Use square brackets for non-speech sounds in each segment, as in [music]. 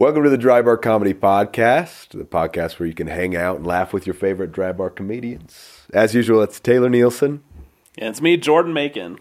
Welcome to the Dry Bar Comedy Podcast, the podcast where you can hang out and laugh with your favorite dry bar comedians. As usual, it's Taylor Nielsen. Yeah, it's me, Jordan Macon.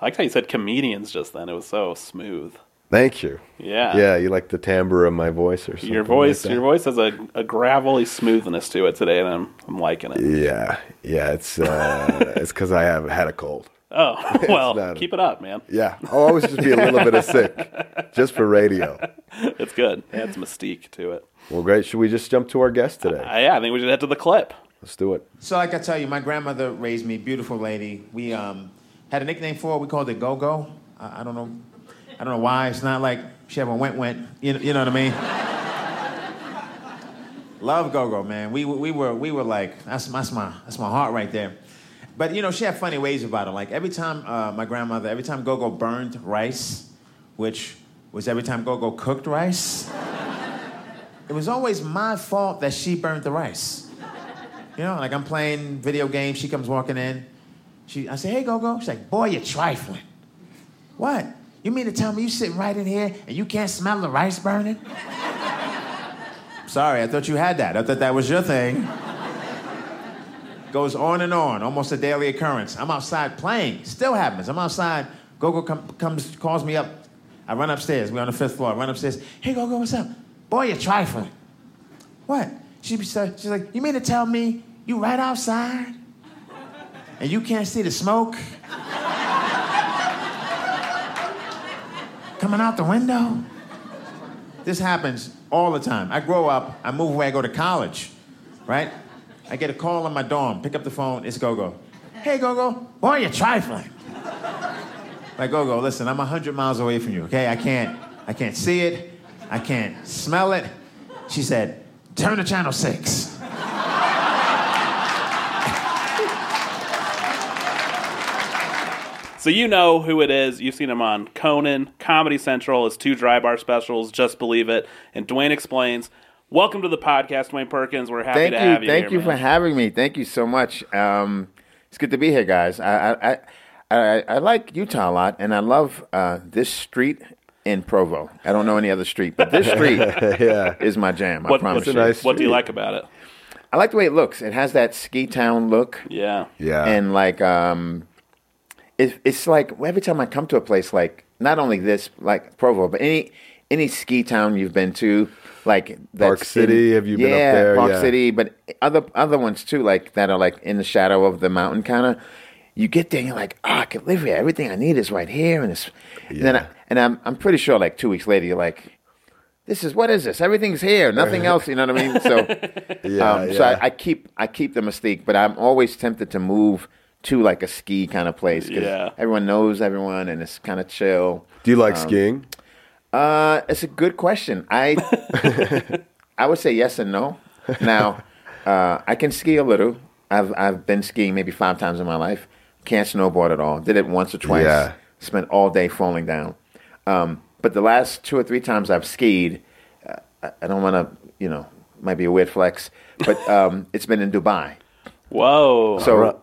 I liked how you said comedians just then. It was so smooth. Thank you. Yeah. Yeah, you like the timbre of my voice or something? Your voice, like your voice has a, a gravelly smoothness to it today, and I'm I'm liking it. Yeah, yeah. It's uh, [laughs] it's because I have had a cold. Oh [laughs] well, not- keep it up, man. Yeah, I'll always just be a little bit of sick, [laughs] just for radio. It's good. It adds mystique to it. Well, great. Should we just jump to our guest today? Uh, yeah, I think we should head to the clip. Let's do it. So, like I tell you, my grandmother raised me, beautiful lady. We um, had a nickname for her. We called it Go Go. I, I don't know, I don't know why. It's not like she ever went went. You know, you know what I mean? [laughs] Love Go Go, man. We we were we were like that's that's my that's my heart right there. But you know, she had funny ways about it. Like every time uh, my grandmother, every time Go Go burned rice, which was every time Go Go cooked rice. It was always my fault that she burned the rice. You know, like I'm playing video games, she comes walking in. She, I say, hey, go go. She's like, boy, you're trifling. What? You mean to tell me you sitting right in here and you can't smell the rice burning? [laughs] Sorry, I thought you had that. I thought that was your thing. Goes on and on, almost a daily occurrence. I'm outside playing, still happens. I'm outside. Gogo come, comes, calls me up. I run upstairs. We're on the fifth floor. I run upstairs. Hey, Gogo, what's up? Boy, you're trifling. What? She be she's like, you mean to tell me you right outside and you can't see the smoke [laughs] coming out the window? This happens all the time. I grow up, I move away, I go to college, right? I get a call on my dorm, pick up the phone, it's Gogo. Hey, Gogo, boy, you're trifling. Like, Gogo, listen, I'm 100 miles away from you, okay? I can't, I can't see it, I can't smell it. She said, turn to channel six. So you know who it is. You've seen him on Conan, Comedy Central, his two dry bar specials, Just Believe It, and Dwayne Explains. Welcome to the podcast, Dwayne Perkins. We're happy Thank to you, have you thank here, you for having me. Thank you so much. Um, it's good to be here, guys. I I, I, I, I like Utah a lot, and I love uh, this street in Provo. I don't know any other street, but this street [laughs] Yeah. is my jam. I What- promise what's you. nice What do you like about it? I like the way it looks. It has that ski town look, Yeah. Yeah. and like um, it, it's like every time I come to a place, like not only this, like Provo, but any any ski town you've been to, like Park that's City, have you been up yeah, there? Park Yeah. City, but other other ones too, like that are like in the shadow of the mountain, kind of. You get there, and you're like, oh, I can live here. Everything I need is right here, and it's. And then, I, and I'm I'm pretty sure, like two weeks later, you're like, this is what is this? Everything's here, nothing else. You know what I mean? So, Yeah, [laughs] um, yeah. so I, I keep I keep the mystique, but I'm always tempted to move to like a ski kind of place because Yeah. everyone knows everyone, and it's kind of chill. do you like um, skiing? Uh, it's a good question. I [laughs] I would say yes and no. Now, uh, I can ski a little. I've I've been skiing maybe five times in my life. Can't snowboard at all. Did it once or twice. Yeah. Spent all day falling down. Um, but the last two or three times I've skied, uh, I, I don't want to, you know, might be a weird flex, but um, it's been in Dubai. Whoa. So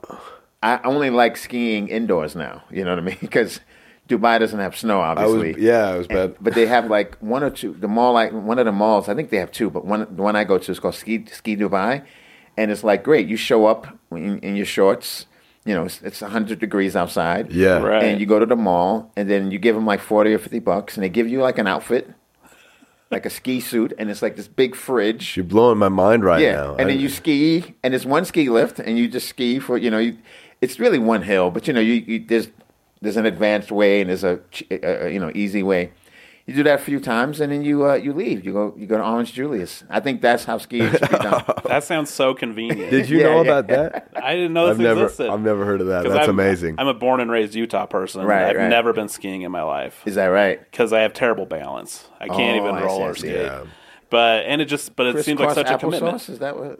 I only like skiing indoors now. You know what I mean? [laughs] Because Dubai doesn't have snow, I obviously. was yeah, I was bad. And- but they have like one or two. The mall, like one of the malls, I think they have two, but one the one I go to is called Ski Ski Dubai, and it's like great. You show up in, in your shorts. You know, it's, it's 100 degrees outside. Yeah. Right. And you go to the mall, and then you give them like 40 or 50 bucks, and they give you like an outfit, like a ski suit, and it's like this big fridge. You're blowing my mind right yeah. now. And I- then you ski, and it's one ski lift, and you just ski for you know, you, it's really one hill, but you know, you, you there's there's an advanced way and there's a, a, a you know easy way. You do that a few times, and then you uh, you leave. You go you go to Orange Julius. I think that's how skiing should be done. [laughs] that sounds so convenient. Did you Yeah, know yeah. about that? I didn't know this I've never existed. I've never heard of that. That's I'm- amazing. I'm a born and raised Utah person. Right, I've right. never been skiing in my life Is that right? because I have terrible balance. I can't Oh, even I see, roller skate. Yeah. But and it just but it seems like such a commitment. applesauce? Is that what?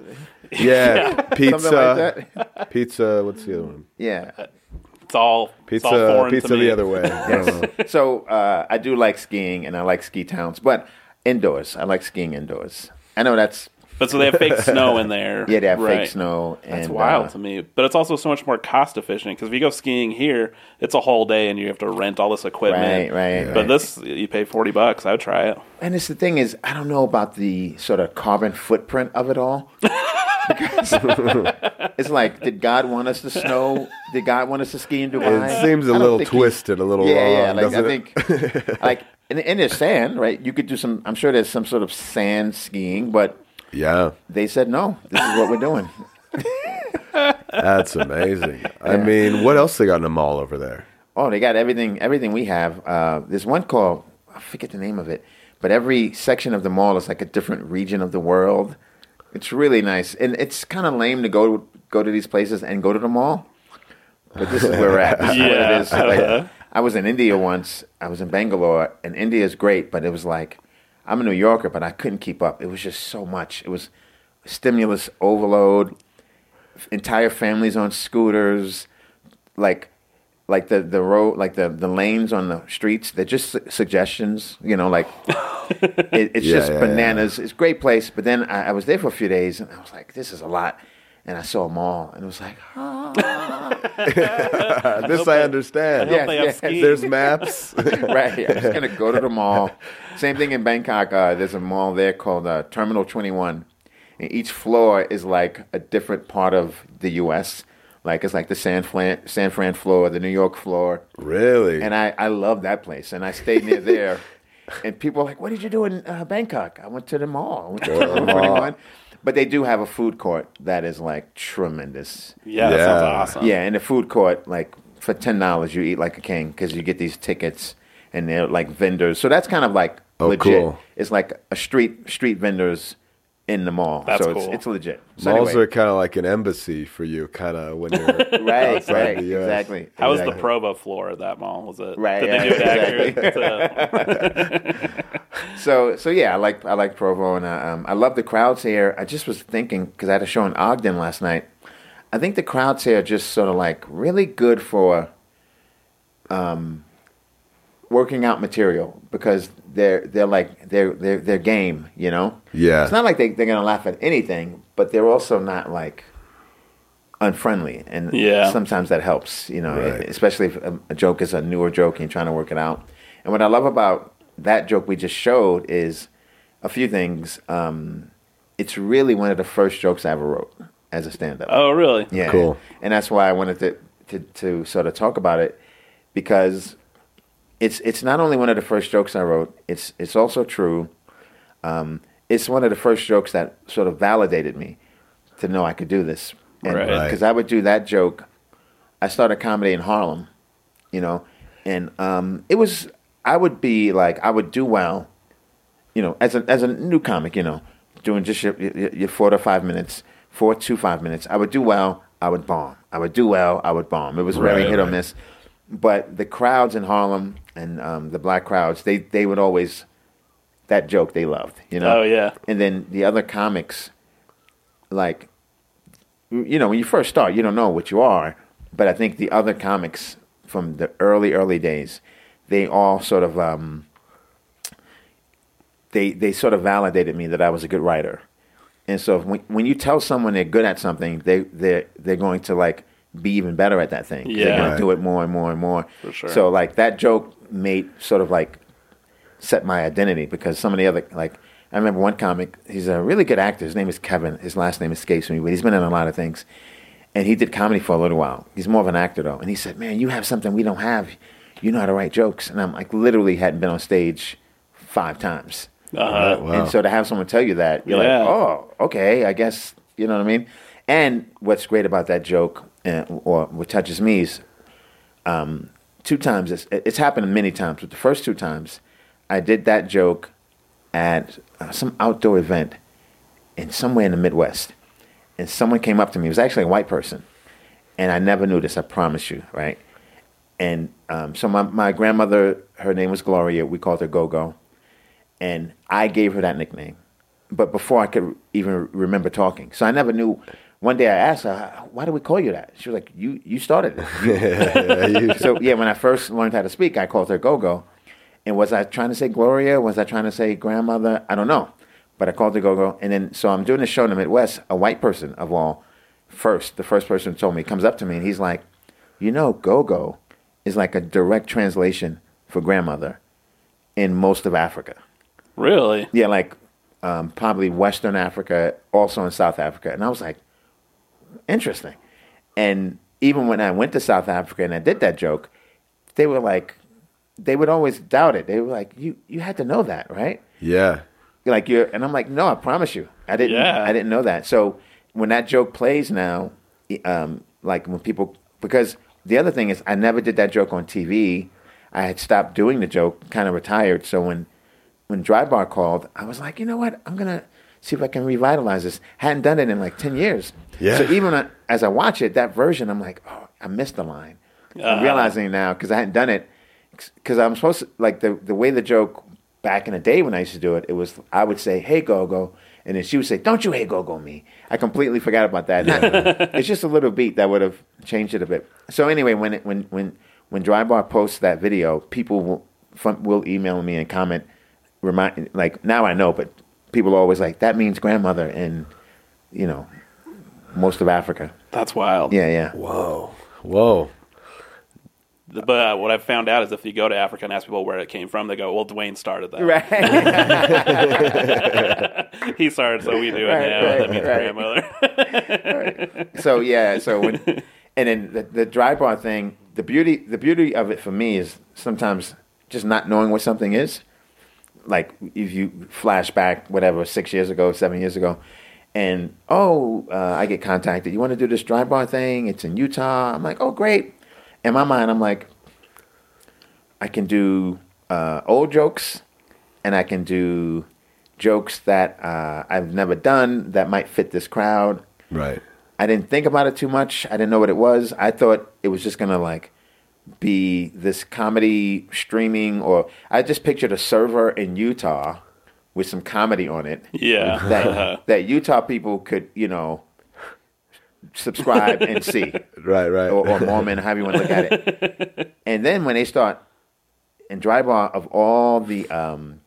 [laughs] yeah, [laughs] pizza. Like that. Pizza. What's the other one? Yeah. It's all Pizza. It's all foreign pizza to me. the other way. [laughs] I. So uh, I do like skiing, and I like ski towns, but indoors. I like skiing indoors. I know that's But so they have fake snow in there. [laughs] Yeah, they have right. fake snow. That's and, wild uh, to me. But it's also so much more cost efficient because if you go skiing here, it's a whole day and you have to rent all this equipment. Right, right, But right. this, you pay 40 bucks. I would try it. And it's the thing is, I don't know about the sort of carbon footprint of it all. [laughs] It's like, did God want us to snow? Did God want us to ski in Dubai? It seems a little twisted, a little yeah, yeah. Like I think, like, and, and there's sand, right? You could do some. I'm sure there's some sort of sand skiing, but Yeah, they said no. This is what we're doing. that's amazing. I mean, what else they got in the mall over there? Oh, they got everything. Everything we have. Uh, there's one called I forget the name of it, but every section of the mall is like a different region of the world. It's really nice, and it's kind of lame to go go to these places and go to the mall. But this is where we're at. This is what Yeah. it is. Like, uh-huh. I was in India once. I was in Bangalore, and India is great, but it was like I'm a New Yorker, but I couldn't keep up. It was just so much. It was stimulus overload. Entire families on scooters, like like the the road like the the lanes on the streets they're just su- suggestions you know like [laughs] it, it's Yeah, just yeah, bananas it's a great place but then I, I was there for a few days and i was like this is a lot and i saw them all and it was like [laughs] [laughs] this I understand. I hope yes. There's maps. right i'm just gonna go to the mall same thing in bangkok uh, there's a mall there called uh, terminal 21 and each floor is like a different part of the us like it's like the san fran san fran floor the new york floor really? And I, I love that place. And I stayed near there. [laughs] and people are like, what did you do in uh, Bangkok? I went to the mall. I went to the mall. But they do have a food court that is like tremendous. Yeah, that Yeah. sounds awesome. Yeah, in the food court, like for $10, you eat like a king because you get these tickets and they're like vendors. So that's kind of like Oh, legit. cool. It's like a street street vendors in the mall. That's so it's, cool. it's legit. So Malls anyway. are kind of like an embassy for you, kind of when you're [laughs] right, outside right, the US. exactly. How was the exactly. Provo floor at that mall? Was it Right, Did yeah, they do it exactly. [laughs] to- [laughs] So so yeah, I like I like Provo and uh, um, I love the crowds here. I just was thinking because I had a show in Ogden last night. I think the crowds here are just sort of like really good for um, working out material because they're they're like they're they're they're game, you know. Yeah. It's not like they they're gonna laugh at anything, but they're also not like unfriendly, and Yeah. sometimes that helps, you know, Right. especially if a, a joke is a newer joke and you're trying to work it out. And what I love about that joke we just showed is a few things. Um, it's really one of the first jokes I ever wrote as a stand-up. oh, really? Yeah. Cool. And that's why I wanted to, to, to sort of talk about it because it's it's not only one of the first jokes I wrote, it's it's also true. Um, it's one of the first jokes that sort of validated me to know I could do this. And Right. Because I would do that joke. I started comedy in Harlem, you know, and um, it was I would be like I would do well, you know, as a as a new comic, you know, doing just your, your, your four to five minutes, four to five minutes. I would do well, I would bomb. I would do well, I would bomb. It was very Right, hit or miss. But the crowds in Harlem and um, the black crowds, they they would always that joke they loved, you know. Oh, yeah. And then the other comics, like, you know, when you first start, you don't know what you are. But I think the other comics from the early early days, they all sort of um, they they sort of validated me that I was a good writer. And so when when you tell someone they're good at something, they they they're going to like be even better at that thing. Yeah. they're going Right. to do it more and more and more. For sure. So like that joke made sort of like set my identity because some of the other like I remember one comic. He's a really good actor. His name is Kevin. His last name escapes me, but he's been in a lot of things. And he did comedy for a little while. He's more of an actor though. And he said, "Man, you have something we don't have. You know how to write jokes." And I'm like, literally hadn't been on stage five times. Uh-huh. Wow. And so to have someone tell you that, you're Yeah. like, oh, okay, I guess, you know what I mean? And what's great about that joke, uh, or what touches me, is um, two times, it's, it's happened many times, but the first two times, I did that joke at uh, some outdoor event in somewhere in the Midwest. And someone came up to me, it was actually a white person. And I never knew this, I promise you, right? And um, so my, my grandmother, her name was Gloria. We called her Go Go. And I gave her that nickname. But before I could even remember talking. So I never knew. One day I asked her, why do we call you that? She was like, you, you started it. You- [laughs] Yeah, you- so yeah, when I first learned how to speak, I called her Go Go. And was I trying to say Gloria? Was I trying to say grandmother? I don't know. but I called her Go Go, and then so I'm doing a show in the Midwest. A white person of all, first the first person who told me comes up to me and he's like, "You know, Go Go is like a direct translation for grandmother in most of Africa. Really? Yeah, like um, probably Western Africa, also in South Africa." And I was like, "Interesting." And even when I went to South Africa and I did that joke, they were like, they would always doubt it. They were like, "You you had to know that, right?" Yeah. like you're and i'm like no i promise you i didn't Yeah. i didn't know that so when that joke plays now um like when people because the other thing is i never did that joke on tv i had stopped doing the joke kind of retired so when when dry bar called i was like you know what i'm gonna see if i can revitalize this hadn't done it in like 10 years Yeah. so even as i watch it that version i'm like oh i missed the line i'm Uh-huh. realizing now because i hadn't done it because i'm supposed to like the, the way the joke back in the day when I used to do it, it was I would say, "Hey Gogo," and then she would say, "Don't you hey Gogo me?" I completely forgot about that. [laughs] It's just a little beat that would have changed it a bit. So anyway, when it, when when when Drybar posts that video, people will will email me and comment, remind like now I know, but people are always like that means grandmother in you know most of Africa. That's wild. Yeah, yeah. Whoa. Whoa. But uh, what I've found out is if you go to Africa and ask people where it came from, they go, "Well, Dwayne started that. Right. [laughs] He started, so we do it Right, now." right, that means right. grandmother. [laughs] so yeah, so when and then the, the dry bar thing, the beauty the beauty of it for me is sometimes just not knowing what something is. Like if you flash back whatever six years ago, seven years ago, and oh, uh, I get contacted. You want to do this dry bar thing? It's in Utah. I'm like, oh great. In my mind, I'm like, I can do uh, old jokes, and I can do jokes that uh, I've never done that might fit this crowd. Right. I didn't think about it too much. I didn't know what it was. I thought it was just gonna like be this comedy streaming, or I just pictured a server in Utah with some comedy on it yeah. [laughs] that [laughs] that Utah people could, you know, subscribe and see, [laughs] Right. Right. or, or Mormon, however you want to look at it. And then when they start and dry bar of all the um,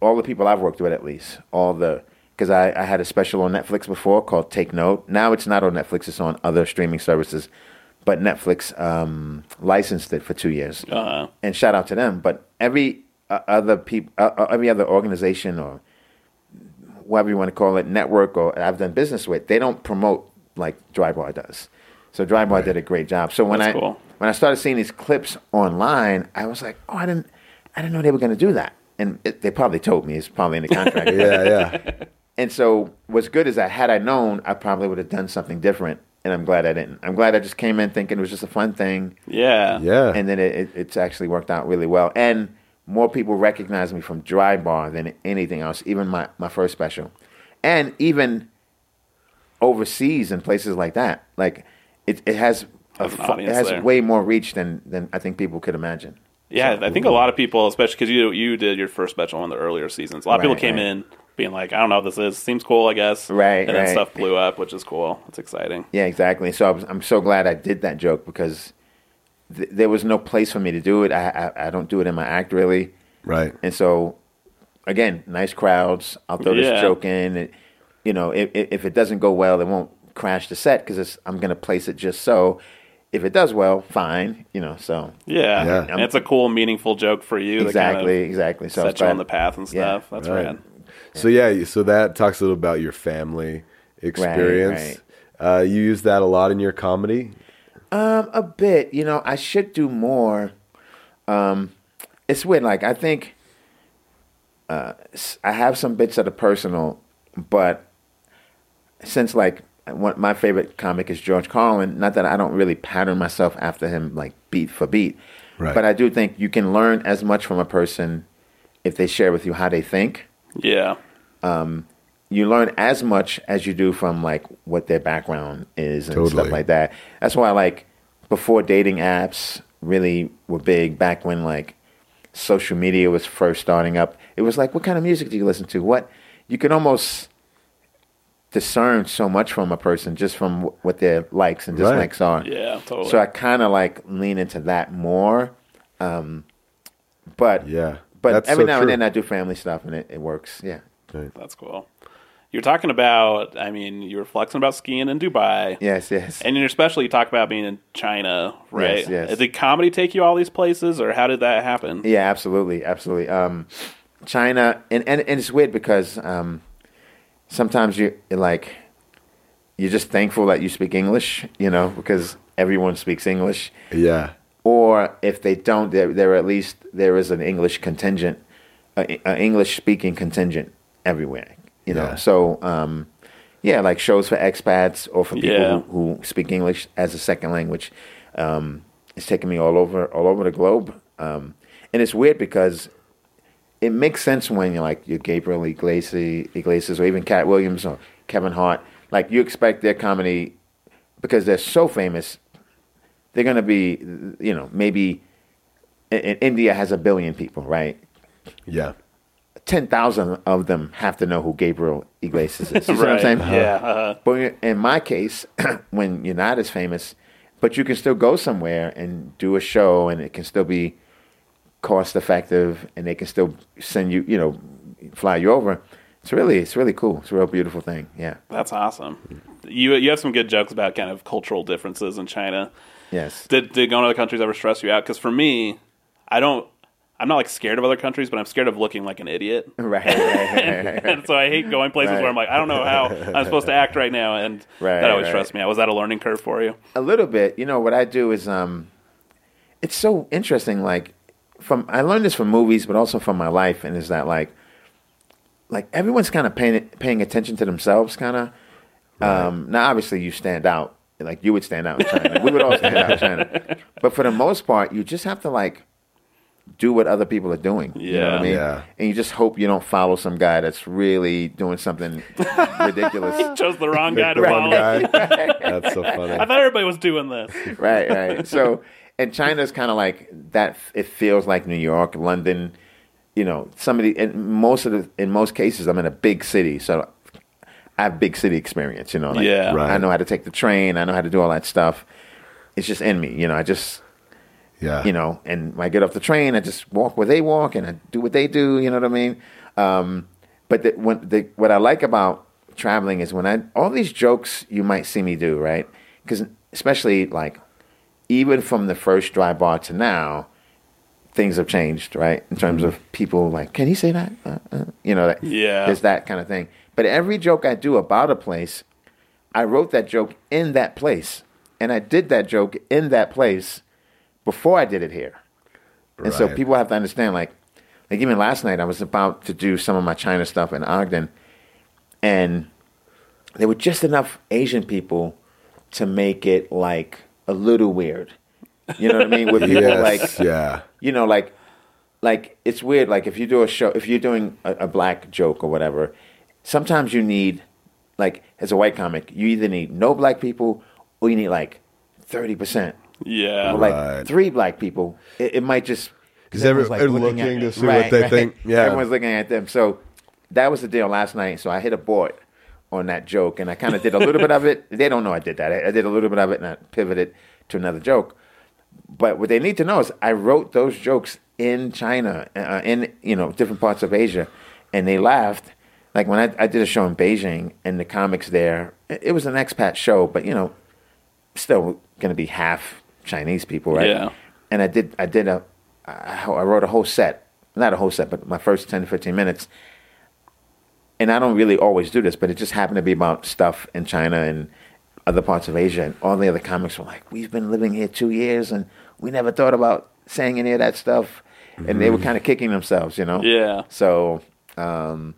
all the people I've worked with, at least all the because I, I had a special on Netflix before called Take Note. Now it's not on Netflix; it's on other streaming services. But Netflix um, licensed it for two years, Uh, and shout out to them. But every uh, other people, uh, uh, every other organization or whatever you want to call it, network or I've done business with, they don't promote like Dry Bar does. So Dry Bar did a great job. So when That's I cool. when I started seeing these clips online, I was like, oh, I didn't, I didn't know they were going to do that. And it, they probably told me it's probably in the contract. [laughs] yeah. Yeah. And so what's good is that had I known, I probably would have done something different. And I'm glad I didn't. I'm glad I just came in thinking it was just a fun thing yeah. Yeah. and then it, it, it's actually worked out really well. And more people recognize me from Dry Bar than anything else, even my, my first special. And even overseas and places like that. Like, it, it has, a, Has it has there. way more reach than, than I think people could imagine. Yeah, I think a lot of people, especially because you you did your first special in the earlier seasons. A lot of people came right. in being like, "I don't know what this is. Seems cool, I guess." Right, and then stuff blew up, which is cool. It's exciting. Yeah, exactly. So I was, I'm so glad I did that joke because th- there was no place for me to do it. I, I, I don't do it in my act really. Right. And so, again, nice crowds. I'll throw Yeah. this joke in. And, you know, if, if if it doesn't go well, it won't crash the set because I'm going to place it just so. If it does well, fine. You know, so Yeah, Yeah. and it's a cool, meaningful joke for you. exactly, that kind exactly. So I set you on the path and Yeah, stuff. That's right. rad. So yeah. So that talks a little about your family experience. Uh, you use that a lot in your comedy. Um, a bit. You know, I should do more. Um, it's weird. Like I think uh, I have some bits that are personal, but since like one, my favorite comic is George Carlin. Not that I don't really pattern myself after him, like beat for beat, Right. but I do think you can learn as much from a person if they share with you how they think. Yeah, you learn as much as you do from like what their background is and Totally. stuff like that. That's why like before dating apps really were big back when like social media was first starting up, it was like what kind of music do you listen to? What you can almost discern so much from a person just from what their likes and Right. dislikes are. yeah, totally. So I kind of like lean into that more. Um, but Yeah. But That's every so now true. and then I do family stuff and it, it works. Yeah. That's cool. You're talking about. I mean, you were flexing about skiing in Dubai. Yes, yes. And especially you talk about being in China, right? Yes, yes. Did comedy take you all these places, or how did that happen? Yeah, absolutely, absolutely. Um, China, and, and and it's weird because um, sometimes you like you're just thankful that you speak English, you know, because everyone speaks English. Yeah. Or if they don't, there there at least there is an English contingent, an English speaking contingent everywhere, you know. Yeah. So um, yeah, like shows for expats or for people Yeah. who, who speak English as a second language. Um, it's taken me all over all over the globe, um, and it's weird because it makes sense when you're like you're Gabriel Iglesias, Iglesias or even Katt Williams or Kevin Hart. Like you expect their comedy because they're so famous. They're gonna be, you know, maybe. In, in India has a billion people, right? Yeah. Ten thousand of them have to know who Gabriel Iglesias is. [laughs] You see what I'm Right. saying? Yeah. uh But in my case, [clears throat] when you're not as famous, but you can still go somewhere and do a show, and it can still be cost effective, and they can still send you, you know, fly you over. It's really, it's really cool. It's a real beautiful thing. Yeah. That's awesome. You you have some good jokes about kind of cultural differences in China. Yes. Did did going to other countries ever stress you out? Because for me, I don't. I'm not like scared of other countries, but I'm scared of looking like an idiot. [laughs] [laughs] Right. Right. right, right, and so I hate going places where I'm like, I don't know how I'm supposed to act right now, and [laughs] that always stressed me out. Was that a learning curve for you? a little bit. You know what I do is um, it's so interesting. Like from I learned this from movies, but also from my life, and is that like, like everyone's kind of paying paying attention to themselves, kind of. Um, now, obviously, you stand out. Like you would stand out in China. we would all stand out in China. [laughs] But for the most part, you just have to like do what other people are doing. You know what Yeah. I mean? Yeah. And you just hope you don't follow some guy that's really doing something [laughs] ridiculous. he Chose the wrong guy to Wrong follow. guy. [laughs] That's so funny. I thought everybody was doing this. right, right. So, and China's kind of like that. It feels like New York, London. You know, somebody. In most of the, in most cases, I'm in a big city, so I have big city experience. You know, like, Yeah. Right. I know how to take the train. I know how to do all that stuff. It's just in me. You know, I just Yeah. you know, and when I get off the train, I just walk where they walk and I do what they do. You know what I mean? Um, but the, when the, what I like about traveling is when I all these jokes you might see me do right because especially like even from the first dry bar to now, things have changed right in terms of people like can he say that? Uh, uh, you know, that, Yeah. there's that kind of thing. But every joke I do about a place, I wrote that joke in that place, and I did that joke in that place before I did it here. And so people have to understand, like, like even last night, I was about to do some of my China stuff in Ogden, and there were just enough Asian people to make it like a little weird. You know what I mean? With people Yes. like, yeah. you know, like, like it's weird. Like if you do a show, if you're doing a, a black joke or whatever, sometimes you need, like, as a white comic, you either need no black people or you need like thirty percent Yeah. or like Right. three black people, it, it might just Because everyone's, like, looking, looking at- to see right, what they right. think. Yeah. everyone's looking at them. So that was the deal last night. So I hit a board on that joke, and I kind of did a little bit of it. They don't know I did that. I, I did a little bit of it, and I pivoted to another joke. But what they need to know is I wrote those jokes in China, uh, in you know different parts of Asia, and they laughed. Like when I, I did a show in Beijing, and the comics there, it, it was an expat show, but you know, still going to be half Chinese people, right? Yeah. And I did, I did a, I, I wrote a whole set, not a whole set, but my first 10 to 15 minutes. And I don't really always do this, but it just happened to be about stuff in China and other parts of Asia. And all the other comics were like, we've been living here two years and we never thought about saying any of that stuff. And they were kind of kicking themselves, you know? Yeah. So, um,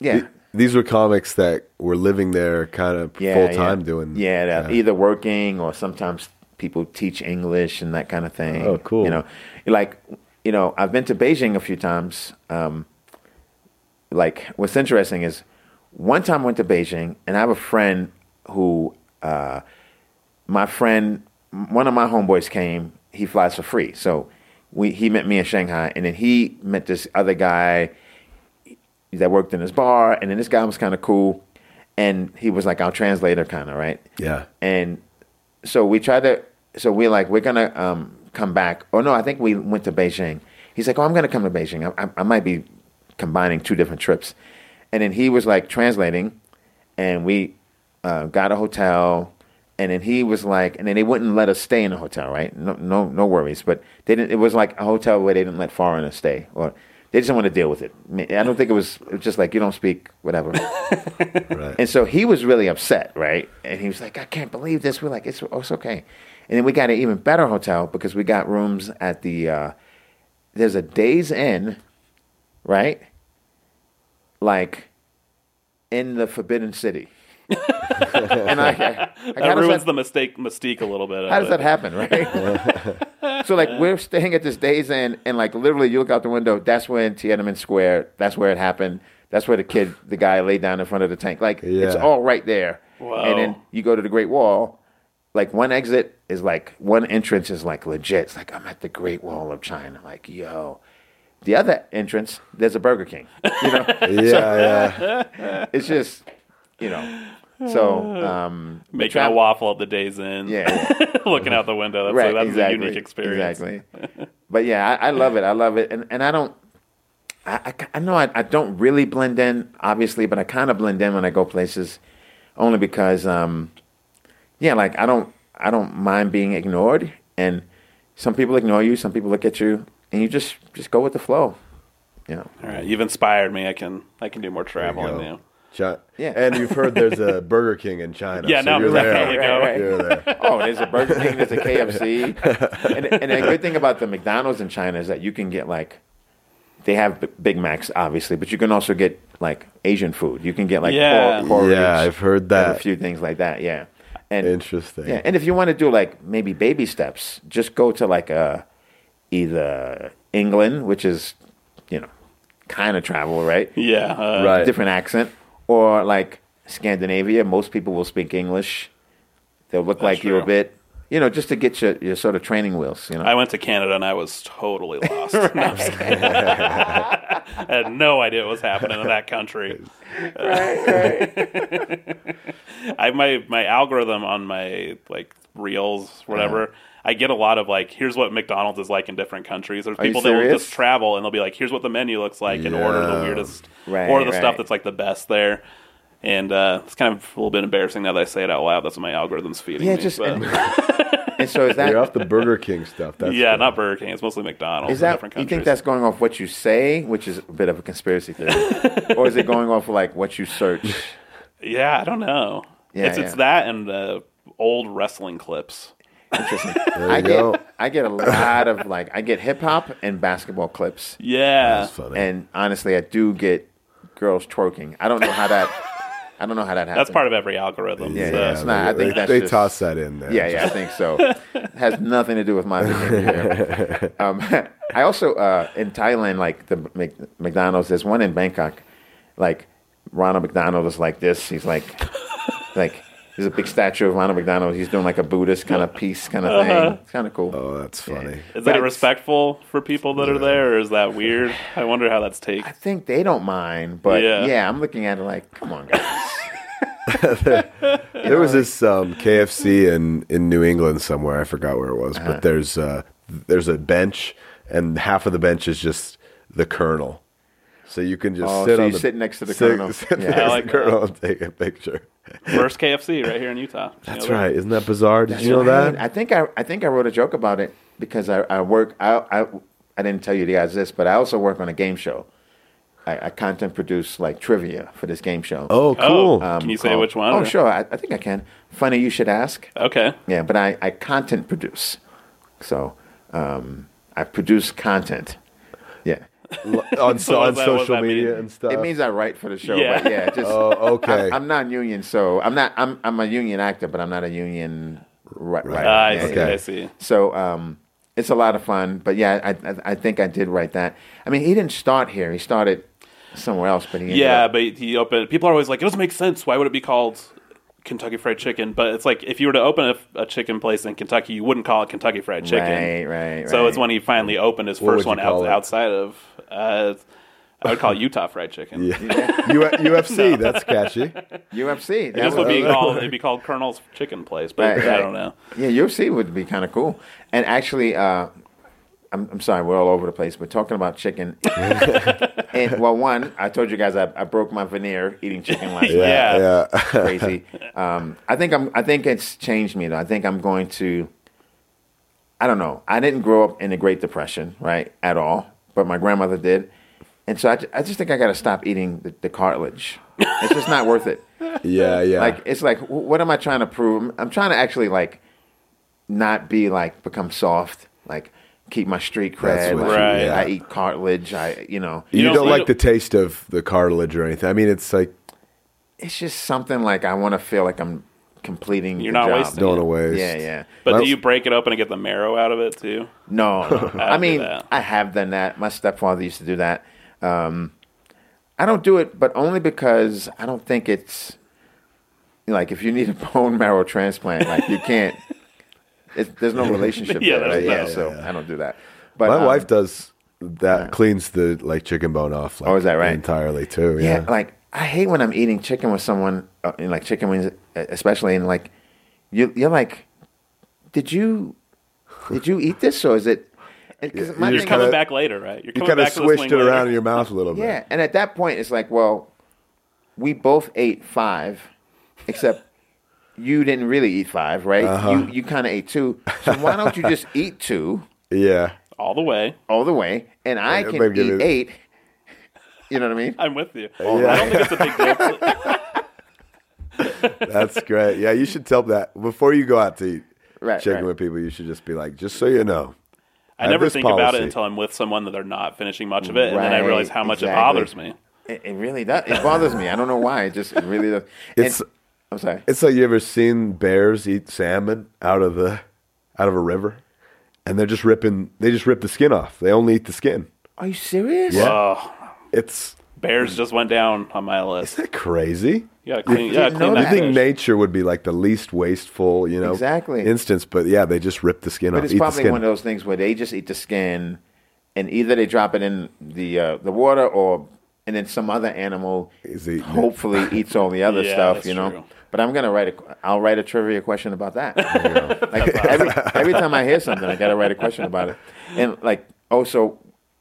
yeah. Th- These were comics that were living there kind of yeah, full time yeah. doing. yeah, either working or sometimes people teach English and that kind of thing. Oh, cool. You know, like you know, I've been to Beijing a few times. Um, like what's interesting is one time I went to Beijing and I have a friend who uh, my friend one of my homeboys came. He flies for free, so we he met me in Shanghai, and then he met this other guy that worked in his bar, and then this guy was kind of cool, and he was like our translator, kind of right. Yeah. And so we tried to. So we're like, we're gonna um, come back. Oh no, I think we went to Beijing. He's like, oh, I'm gonna come to Beijing. I, I, I might be combining two different trips. and then he was like translating, and we uh, got a hotel, and then he was like, and then they wouldn't let us stay in the hotel, right? No, no, no worries. But they didn't. It was like a hotel where they didn't let foreigners stay, or they just didn't want to deal with it. I don't think it was, it was just like you don't speak whatever. [laughs] Right. And so he was really upset, right? And he was like, I can't believe this. We're like, it's, oh, it's okay. And then we got an even better hotel because we got rooms at the, uh, there's a Days Inn, right? Like in the Forbidden City. And I, I, I That ruins that- the mistake mystique a little bit. how does it. that happen, right? [laughs] so like we're staying at this Days Inn, and like literally, you look out the window. That's when Tiananmen Square. That's where it happened. That's where the kid, the guy, laid down in front of the tank. Like it's all right there. Wow. And then you go to the Great Wall. Like one exit is like one entrance is like legit. It's like I'm at the Great Wall of China. Like yo. The other entrance, there's a Burger King. You know, [laughs] Yeah, yeah. [laughs] it's just, you know. [sighs] So um, Making travel- a waffle at the Days Inn. Yeah, yeah. [laughs] Looking out the window. That's, right, a, that's exactly, a unique experience. Exactly. but yeah, I, I love it. I love it, and and I don't. I, I, I know I, I don't really blend in, obviously, but I kind of blend in when I go places, only because, um, yeah, like I don't I don't mind being ignored, and some people ignore you, some people look at you, and you just just go with the flow. Yeah. All right, you've inspired me. I can I can do more traveling now. Go. Chi- Yeah. And you've heard there's a Burger King in China. Yeah, so no, you're definitely there. go. Right, right. You're there. [laughs] Oh, there's a Burger King, there's a [laughs] KFC, and and the good thing about the McDonald's in China is that you can get like, they have B- Big Macs obviously, but you can also get like Asian food. You can get like Yeah. pork, porridge, Yeah, I've heard that. a few things like that. Yeah, and Interesting. yeah, and if you want to do like maybe baby steps, just go to like a either England, which is you know kind of travel, right? Yeah. Uh, Right. Different accent, or like Scandinavia. Most people will speak English. They'll look like you a bit, you know, just to get your, your sort of training wheels. You know, I went to Canada and I was totally lost. [laughs] No, I'm just kidding. [laughs] I had no idea what was happening in that country. [laughs] I my my algorithm on my like reels, whatever. I get a lot of like, here's what McDonald's is like in different countries. There's Are people that will just travel and they'll be like, here's what the menu looks like, and order the weirdest, Right, order the right. stuff that's like the best there. And uh, it's kind of a little bit embarrassing now that I say it out loud. That's what my algorithm's feeding yeah, me. just and, [laughs] and so is that You're off the Burger King stuff. That's yeah, good. not Burger King. It's mostly McDonald's. is in that different you think that's going off what you say, which is a bit of a conspiracy theory, or is it [laughs] going off like what you search? Yeah, I don't know. Yeah, it's yeah. it's that and uh, old wrestling clips. Interesting. [laughs] There I you get go. I get a lot of like I get hip hop and basketball clips, Yeah, That's funny. and honestly, I do get girls twerking. I don't know how that. I don't know how that happens. that's part of every algorithm. Yeah, so. yeah, it's not- I they, think that's they just- toss that in there. Yeah, yeah, I think so. It has nothing to do with my behavior. [laughs] Um, I also uh, in Thailand, like the McDonald's. There's one in Bangkok. Like Ronald McDonald is like this. He's like, like there's a big statue of Ronald McDonald. He's doing like a Buddhist kind of [laughs] peace kind of thing. It's kind of cool. Oh, that's funny. Is But that respectful for people that are there, or is that weird? I wonder how that's taken. I think they don't mind, but Yeah. yeah, I'm looking at it like, come on, guys. [laughs] [laughs] There was this um, KFC in, in New England somewhere. I forgot where it was, Uh-huh. but there's uh, there's a bench, and half of the bench is just the Colonel. So you can just Oh, sit so on you the sit next to the sit- Colonel. [laughs] sit Yeah. next I to like the. Colonel and take a picture. First KFC right here in Utah. You [laughs] That's know right. Isn't that bizarre? Did you know Right. that? I think I, I think I wrote a joke about it because I, I work I, I I didn't tell you guys this, but I also work on a game show. I, I content produce like trivia for this game show. Oh, cool. Oh, can you say called- which one? Oh, or- sure. I, I think I can. Funny you should ask. Okay. Yeah, but I, I content produce. So um, I produce content. Yeah. [laughs] on So so, on that- social that mean? media and stuff. It means I write for the show. Yeah. But yeah, just oh, okay. I'm, I'm not union, so I'm not. I'm I'm a union actor, but I'm not a union ri- writer. Ah, I Yeah, see. Okay. I see. So um, it's a lot of fun. But yeah, I, I I think I did write that. I mean, he didn't start here. He started somewhere else, but he Yeah, up- but he opened. People are always like, it doesn't make sense. Why would it be called Kentucky Fried Chicken? But it's like if you were to open a, a chicken place in Kentucky, you wouldn't call it Kentucky Fried Chicken. Right, right, So right. it's when he finally opened his What first one out, outside of. Uh, I would call it Utah Fried Chicken. yeah. [laughs] U- UFC. That's catchy. UFC. It that just would be called. It'd be called Colonel's Chicken Place, but Right, I right. don't know. Yeah, UFC would be kind of cool. And actually, uh, I'm, I'm sorry, we're all over the place, but talking about chicken. [laughs] and well, one, I told you guys I, I broke my veneer eating chicken last night. Yeah. yeah. Crazy. Um, I think I'm. I think it's changed me though. I think I'm going to. I don't know. I didn't grow up in the Great Depression, right, at all, but my grandmother did, and so I, I just think I got to stop eating the, the cartilage. It's just not worth it. [laughs] yeah, yeah. Like it's like, what am I trying to prove? I'm- I'm trying to actually like not be like become soft, like keep my street That's cred. what Like, you- Right. I eat cartilage. I, you know, you, You don't, don't- like don't- the taste of the cartilage or anything. I mean, it's like it's just something like I want to feel like I'm completing. You're the not job. wasting don't it. want to waste. Yeah, yeah. But Well- do you break it open and get the marrow out of it too? No, no. [laughs] I mean, that. I have done that. My stepfather used to do that. Um, I don't do it, but only because I don't think it's like if you need a [laughs] bone marrow transplant, like you can't. It's, there's no relationship [laughs] Yeah, there, right? there's Yeah, no- so I don't do that. But My um, wife does that. Cleans the like chicken bone off. Like, Oh, is that right? Entirely too. Yeah, Yeah. like I hate when I'm eating chicken with someone, uh, in, like chicken wings, uh, especially, and like you, you're like, did you, did you eat this or is it? [laughs] and- 'cause my You're You're thing coming kinda- back later, right? You're you coming kind of back swished wing it later. around in your mouth a little bit. Yeah, and at that point, it's like, well, we both ate five, except [laughs] you didn't really eat five, right? Uh-huh. You you kind of ate two. So why don't you just [laughs] eat two Yeah. all the way. all the way, and I Yeah, can maybe eat it- eight. You know what I mean? I'm with you. Yeah. I don't think it's a big deal. [laughs] That's great. Yeah, you should tell that before you go out to eat Right, checking right. with people. You should just be like, just so you know. I have never this think about it until I'm with someone that they're not finishing much of it, and then I realize how much exactly. it bothers me. It, it really does. It bothers me. I don't know why. It just it really does. And- It's- I'm sorry. It's like you ever seen bears eat salmon out of the out of a river, and they're just ripping. They just rip the skin off. They only eat the skin. Are you serious? Yeah. Oh, It's bears just went down on my list. isn't that crazy? You gotta clean, you clean that I think fish. nature would be like the least wasteful, you know, Exactly. instance. But yeah, they just rip the skin But off. it's eat the probably skin. one of those things where they just eat the skin, and either they drop it in the uh, the water, or and then some other animal Is eating it. hopefully [laughs] eats all the other Yeah, stuff. that's You know. true. But I'm gonna write a. I'll write a trivia question about that. [laughs] you know. Like every every time I hear something, I gotta write a question about it. And like also,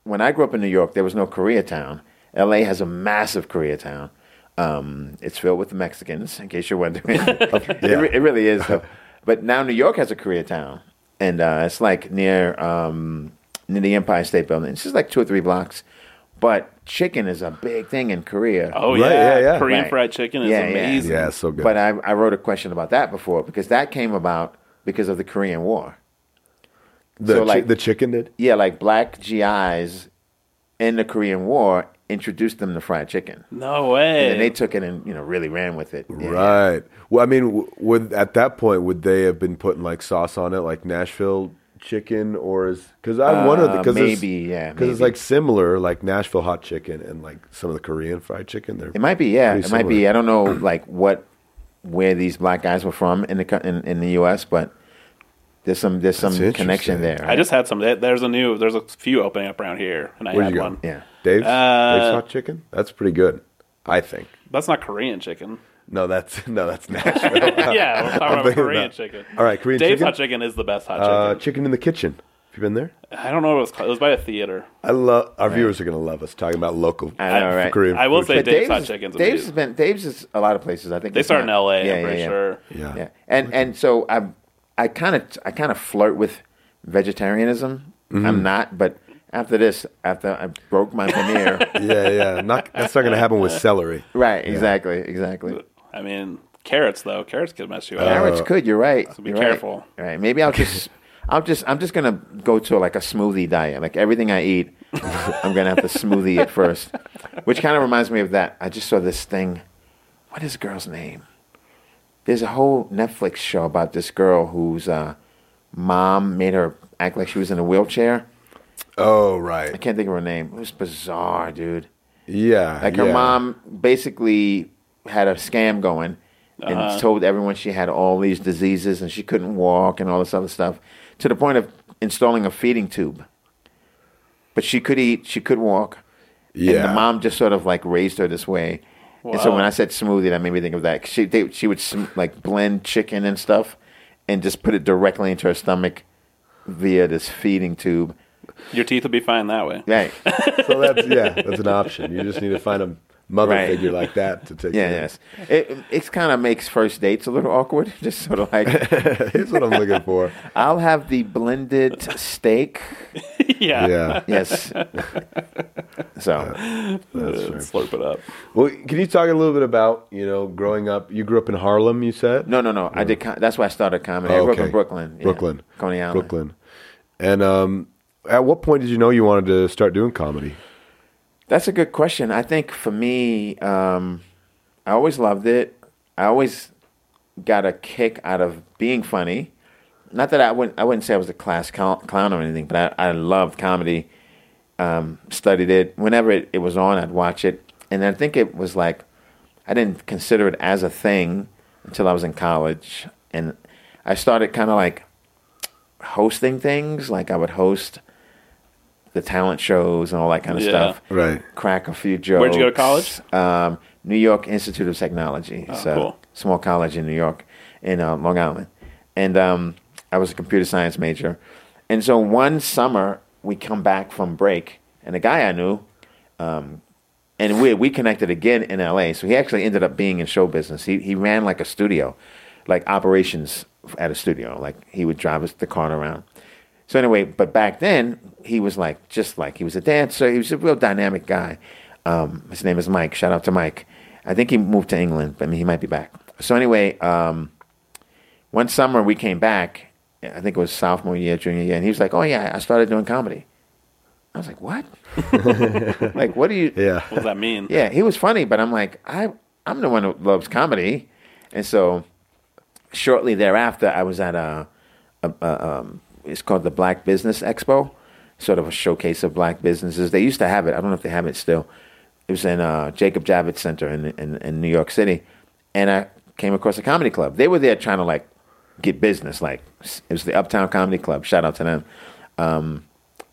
when I grew up in New York, there was no Koreatown. L.A. has a massive Koreatown. Um, it's filled with the Mexicans, in case you're wondering. [laughs] [laughs] it, re- it really is. Though. But now New York has a Koreatown, and uh, it's like near um, near the Empire State Building. It's just like two or three blocks. But chicken is a big thing in Korea. Oh Right, yeah, yeah, yeah. Korean Right. fried chicken is Yeah, yeah. amazing. yeah, so good. But I, I wrote a question about that before because that came about because of the Korean War. The, so, chi- like- the chicken did. Yeah, like black GIs in the Korean War introduced them to fried chicken. No way. And they took it and, you know, really ran with it. Yeah. Right. Well, I mean, would at that point would they have been putting like sauce on it, like Nashville chicken, or is because I wonder Uh, because maybe, yeah, because it's like similar, like Nashville hot chicken and like some of the Korean fried chicken. They're It might be, yeah. Pretty it might be. I don't know, like, what, where these black guys were from in the, in, in the U.S., but there's some, there's some connection interesting. there. I just had some. There's a new. There's a few opening up around here, and I Where'd had you go? one. yeah. Dave's, Uh, Dave's hot chicken. That's pretty good, I think. That's not Korean chicken. No, that's [laughs] no, that's [laughs] Nashville. yeah, we're talking [laughs] about Korean about- chicken. All right, Korean Dave's chicken. hot chicken is the best hot Uh, chicken. chicken in the kitchen. Have you been there? I don't know what it was called. It was by a theater. I love our viewers are going to love us talking about local I know, I- right? Korean. I will food. say But Dave's hot chicken is- chicken's Dave's amazing. has been Dave's is a lot of places. I think They it's start in L.A. Yeah, I'm yeah, pretty yeah. sure. Yeah. Yeah, and and so I I kind of I kind of flirt with vegetarianism. Mm-hmm. I'm not, but after this, after I broke my veneer, [laughs] yeah, yeah. Not, that's not going to happen with celery. right? Exactly, exactly. I mean, carrots though. Carrots could mess you up. Carrots could. You're right. be you're careful. Right. Right. Maybe I'll just. [laughs] I'll just. I'm just gonna go to like a smoothie diet. Like everything I eat, I'm gonna have to smoothie it first. [laughs] Which kind of reminds me of that. I just saw this thing. What is the girl's name? There's a whole Netflix show about this girl whose uh, mom made her act like she was in a wheelchair. Oh, right. I can't think of her name. It was bizarre, dude. Yeah. Like her yeah. mom basically had a scam going and Uh-huh. told everyone she had all these diseases and she couldn't walk and all this other stuff to the point of installing a feeding tube. But she could eat, she could walk. And Yeah. the mom just sort of like raised her this way. And so when I said smoothie, that made me think of that. She they, she would sm- like blend chicken and stuff and just put it directly into her stomach via this feeding tube. Your teeth will be fine that way. Right. [laughs] So that's yeah, that's an option. You just need to find a mother Right. figure like that to take. [laughs] Yeah, yes. It it kind of makes first dates a little awkward. [laughs] Just sort of like. [laughs] Here's what I'm looking for. I'll have the blended steak. yeah. Yeah. Yes. so Uh, slurp it up. Well, can you talk a little bit about you know growing up? You grew up in Harlem, you said. no, no, no. I did. Com- that's why I started comedy. I grew up in Brooklyn. yeah. Brooklyn, Coney Island. Brooklyn. And um, at what point did you know you wanted to start doing comedy? That's a good question. I think for me, um, I always loved it. I always got a kick out of being funny. Not that I wouldn't, I wouldn't say I was a class clown or anything, but I, I loved comedy. Um, studied it. Whenever it, it was on, I'd watch it. And I think it was like, I didn't consider it as a thing until I was in college. And I started kind of like hosting things. Like I would host the talent shows and all that kind of Yeah. stuff Right. crack a few jokes. Where'd you go to college? Um, New York Institute of Technology. Oh, it's a cool. small college in New York, in uh, Long Island. And um, I was a computer science major. And so one summer, we come back from break, and a guy I knew, um, and we we connected again in LA. So he actually ended up being in show business. He he ran like a studio, like operations at a studio. Like he would drive us the car around. So anyway, but back then he was like just like he was a dancer. He was a real dynamic guy. Um, his name is Mike. Shout out to Mike. I think he moved to England, but I mean he might be back. So anyway, um, one summer we came back. I think it was sophomore year, junior year, and he was like, "Oh yeah, I started doing comedy." I was like, "What? [laughs] like what do you?" Yeah. What does that mean? Yeah, he was funny, but I'm like, I I'm the one who loves comedy, and so shortly thereafter, I was at a, a, a um, it's called the Black Business Expo, sort of a showcase of black businesses. They used to have it. I don't know if they have it still. It was in uh, Jacob Javits Center in, in in New York City, and I came across a comedy club. They were there trying to like get business. Like it was the Uptown Comedy Club. Shout out to them. Um,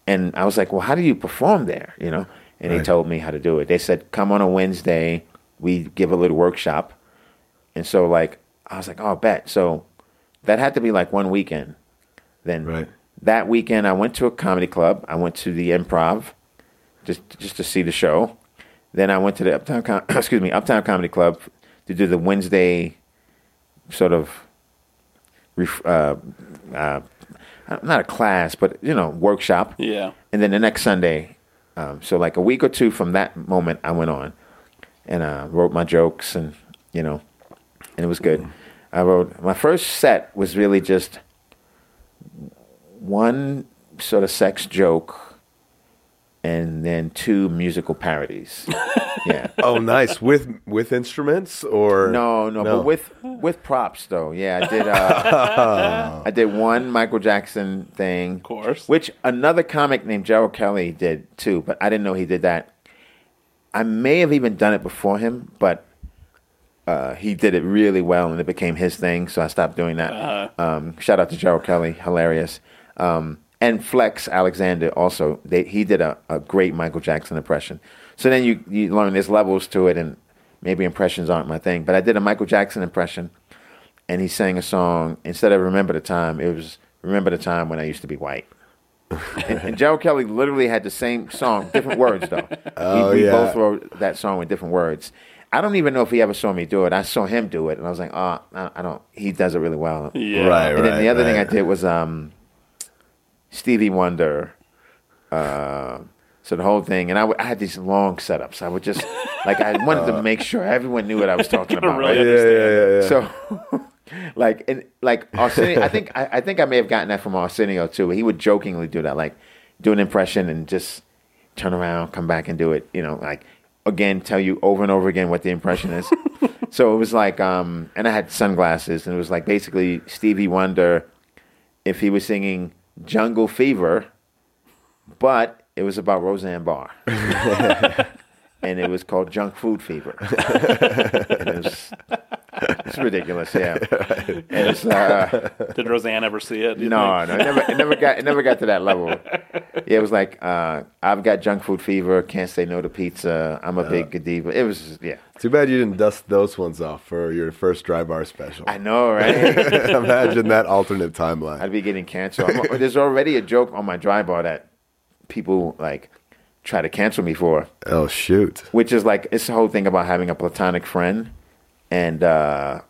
and I was like, well, how do you perform there? You know? And they Right. told me how to do it. They said, come on a Wednesday. We give a little workshop. And so, like, I was like, oh, bet. So that had to be like one weekend. Then Right. that weekend, I went to a comedy club. I went to the Improv, just just to see the show. Then I went to the Uptown, Com- [coughs] excuse me, Uptown Comedy Club to do the Wednesday sort of, ref- uh, uh, not a class, but you know, workshop. Yeah. And then the next Sunday, um, so like a week or two from that moment, I went on and uh, wrote my jokes, and you know, and it was good. I wrote my first set was really just one sort of sex joke, and then two musical parodies. [laughs] yeah. Oh, nice. With with instruments or No, no, but with with props though. Yeah, I did. Uh, [laughs] I did one Michael Jackson thing, of course. which another comic named Gerald Kelly did too, but I didn't know he did that. I may have even done it before him, but uh, he did it really well, and it became his thing. So I stopped doing that. Um, shout out to Gerald Kelly, hilarious. Um, and Flex Alexander also. They, he did a, a great Michael Jackson impression. So then you you learn there's levels to it, and maybe impressions aren't my thing. But I did a Michael Jackson impression, and he sang a song instead of "Remember the Time." It was "Remember the Time when I used to be white." [laughs] and, and Gerald Kelly literally had the same song, different words though. [laughs] Oh, we, we yeah. both wrote that song with different words. I don't even know if he ever saw me do it. I saw him do it, and I was like, "Oh, I, I don't." He does it really well. Yeah. Right, And then the other thing I did was um, Stevie Wonder. Uh, so the whole thing, and I, w- I had these long setups. I would just like I wanted to [laughs] make sure everyone knew what I was talking [laughs] about. Really right? Yeah, yeah, yeah, yeah. So, [laughs] like, and like Arsenio, I think I, I think I may have gotten that from Arsenio too. He would jokingly do that, like do an impression and just turn around, come back and do it. You know, like again, tell you over and over again what the impression is. [laughs] so it was like, um, and I had sunglasses, and it was like basically Stevie Wonder if he was singing Jungle Fever, but it was about Roseanne Barr. [laughs] and it was called Junk Food Fever. [laughs] and it was, it's ridiculous, yeah. [laughs] And it's, uh, Did Roseanne ever see it? no, think? no, it never, it never got, it never got to that level. Yeah, it was like uh, I've got junk food fever, can't say no to pizza. I'm a big Godiva. It was, yeah. Too bad you didn't dust those ones off for your first dry bar special. I know, right? [laughs] Imagine that alternate timeline. I'd be getting canceled. I'm- there's already a joke on my dry bar that people like try to cancel me for, Oh shoot. which is like it's the whole thing about having a platonic friend, and uh,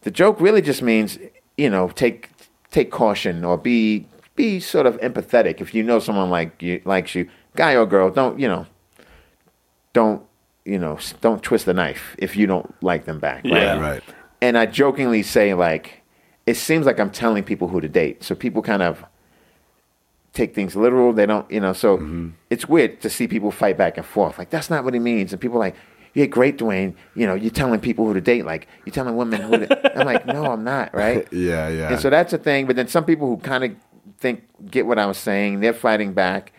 the joke really just means you know take take caution or be be sort of empathetic if you know someone like you likes you, guy or girl. Don't you know? Don't you know? Don't twist the knife if you don't like them back. Right? Yeah. Right. and I jokingly say like, it seems like I'm telling people who to date. So people kind of take things literal. They don't, you know. So it's weird to see people fight back and forth. Like that's not what he means. And people are like, yeah, great, Dwayne. You know, you're telling people who to date. Like you're telling women who to. I'm like, no, I'm not. [laughs] Right. Yeah, yeah. And so that's a thing. But then some people who kind of think get what I was saying, they're fighting back.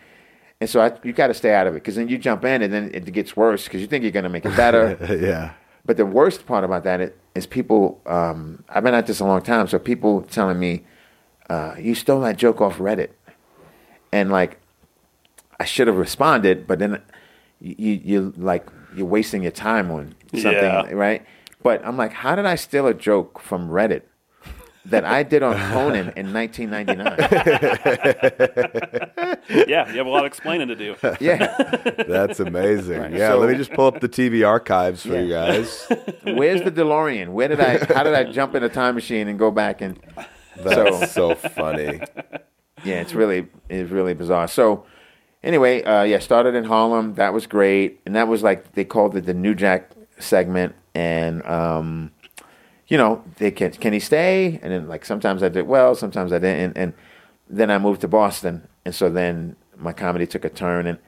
And so I, you got to stay out of it because then you jump in and then it gets worse because you think you're going to make it better. [laughs] yeah. But the worst part about that is, is people. Um, I've been at this a long time, so people telling me, uh, "You stole that joke off Reddit," and like, I should have responded, but then you you like you're wasting your time on something, Yeah. right? But I'm like, how did I steal a joke from Reddit that I did on Conan in 1999? [laughs] yeah, you have a lot of explaining to do. Yeah, [laughs] That's amazing. Yeah, So- let me just pull up the TV archives for Yeah. you guys. [laughs] where's the DeLorean? Where did I? How did I jump in a time machine and go back and? That's so funny. Yeah, it's really it's really bizarre. So anyway, uh, yeah, started in Harlem. That was great, and that was like they called it the New Jack segment, and um, you know, they can can he stay? And then like sometimes I did well, sometimes I didn't, and then I moved to Boston, and so then my comedy took a turn, and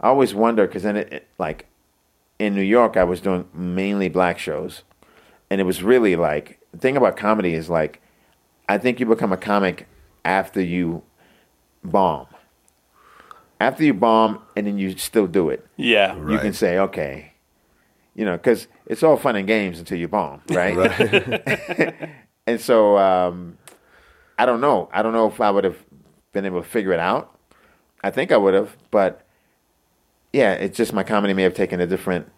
I always wonder because then it, it like in New York I was doing mainly black shows, and it was really like the thing about comedy is like I think you become a comic after you bomb. After you bomb and then you still do it, Yeah. you can say, okay, you know, because it's all fun and games until you bomb, [laughs] right? [laughs] and so um, I don't know. I don't know if I would have been able to figure it out. I think I would have, but yeah, it's just my comedy may have taken a different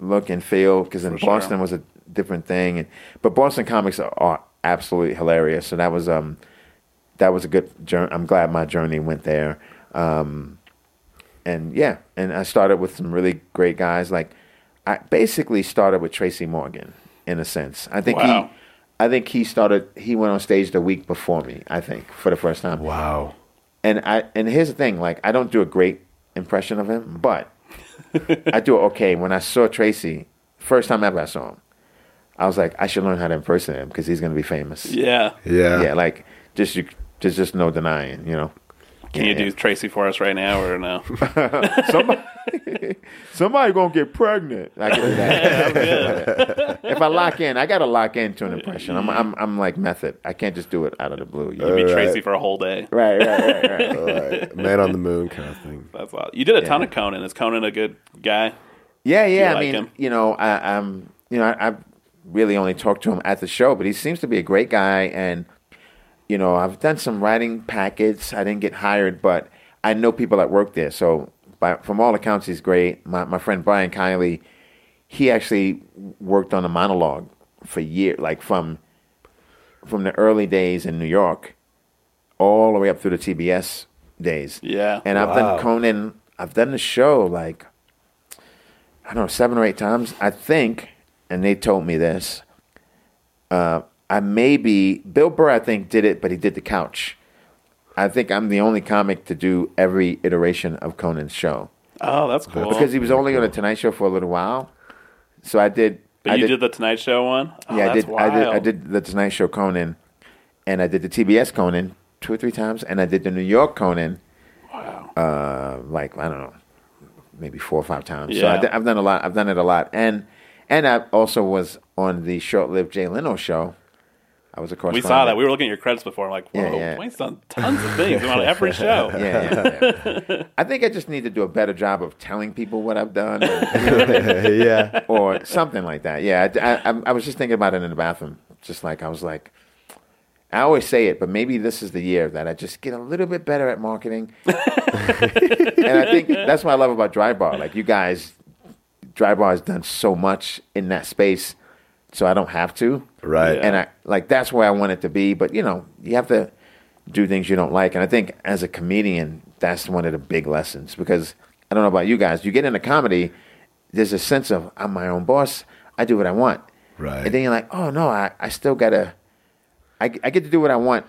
look and feel because in For sure. Boston was a different thing. And, but Boston comics are, are absolutely hilarious. So that was um that was a good journey. I'm glad my journey went there. Um, and yeah, and I started with some really great guys. Like I basically started with Tracy Morgan in a sense. I think Wow. he I think he started he went on stage the week before me, I think, for the first time. Wow. And I and here's the thing, like I don't do a great impression of him, but I do okay. When I saw Tracy, first time ever I saw him, I was like, I should learn how to impersonate him because he's gonna be famous. Yeah. Yeah. yeah, like just you, there's just no denying, you know. Can you do Tracy for us right now or no? [laughs] somebody, somebody gonna get pregnant. I can do that. [laughs] if I lock in, I gotta lock into an impression. I'm, I'm, I'm like method. I can't just do it out of the blue. You know? Be All right. Tracy for a whole day. Right, right, right, right. [laughs] All right. Man on the moon kind of thing. That's wild. You did a ton of Conan. Is Conan a good guy? Yeah, yeah. I like mean, him? you know, I, I'm, you know, I, I've really only talked to him at the show, but he seems to be a great guy. And you know, I've done some writing packets. I didn't get hired, but I know people that work there. So, by, from all accounts, he's great. My my friend Brian Kiley, he actually worked on a monologue for years, like from from the early days in New York, all the way up through the TBS days. Yeah. And I've Wow. done Conan. I've done the show like I don't know seven or eight times, I think. And they told me this. Uh, I maybe Bill Burr. I think did it, but he did the couch. I think I'm the only comic to do every iteration of Conan's show Oh, that's cool. because he was only on the Tonight Show for a little while. So I did. but I you did, the Tonight Show one. Oh, yeah, I did, I did. I did the Tonight Show Conan, and I did the TBS Conan two or three times, and I did the New York Conan Wow. uh, like I don't know, maybe four or five times. So I Yeah. d- I've done a lot. I've done it a lot, and and I also was on the short-lived Jay Leno show. I was a We saw that. We were looking at your credits before. I'm like, whoa, Yeah, yeah. Dwayne's done tons of things on every show. [laughs] yeah, yeah, yeah. [laughs] I think I just need to do a better job of telling people what I've done, or, [laughs] yeah. or something like that. Yeah, I, I, I was just thinking about it in the bathroom. Just like I was like, I always say it, but maybe this is the year that I just get a little bit better at marketing. and I think that's what I love about Dry Bar. Like you guys, Dry Bar has done so much in that space, so I don't have to. Right. And I like that's where I want it to be. But you know, you have to do things you don't like. And I think as a comedian, that's one of the big lessons because I don't know about you guys. You get into comedy, there's a sense of I'm my own boss. I do what I want. Right. And then you're like, oh no, I, I still gotta. I, I get to do what I want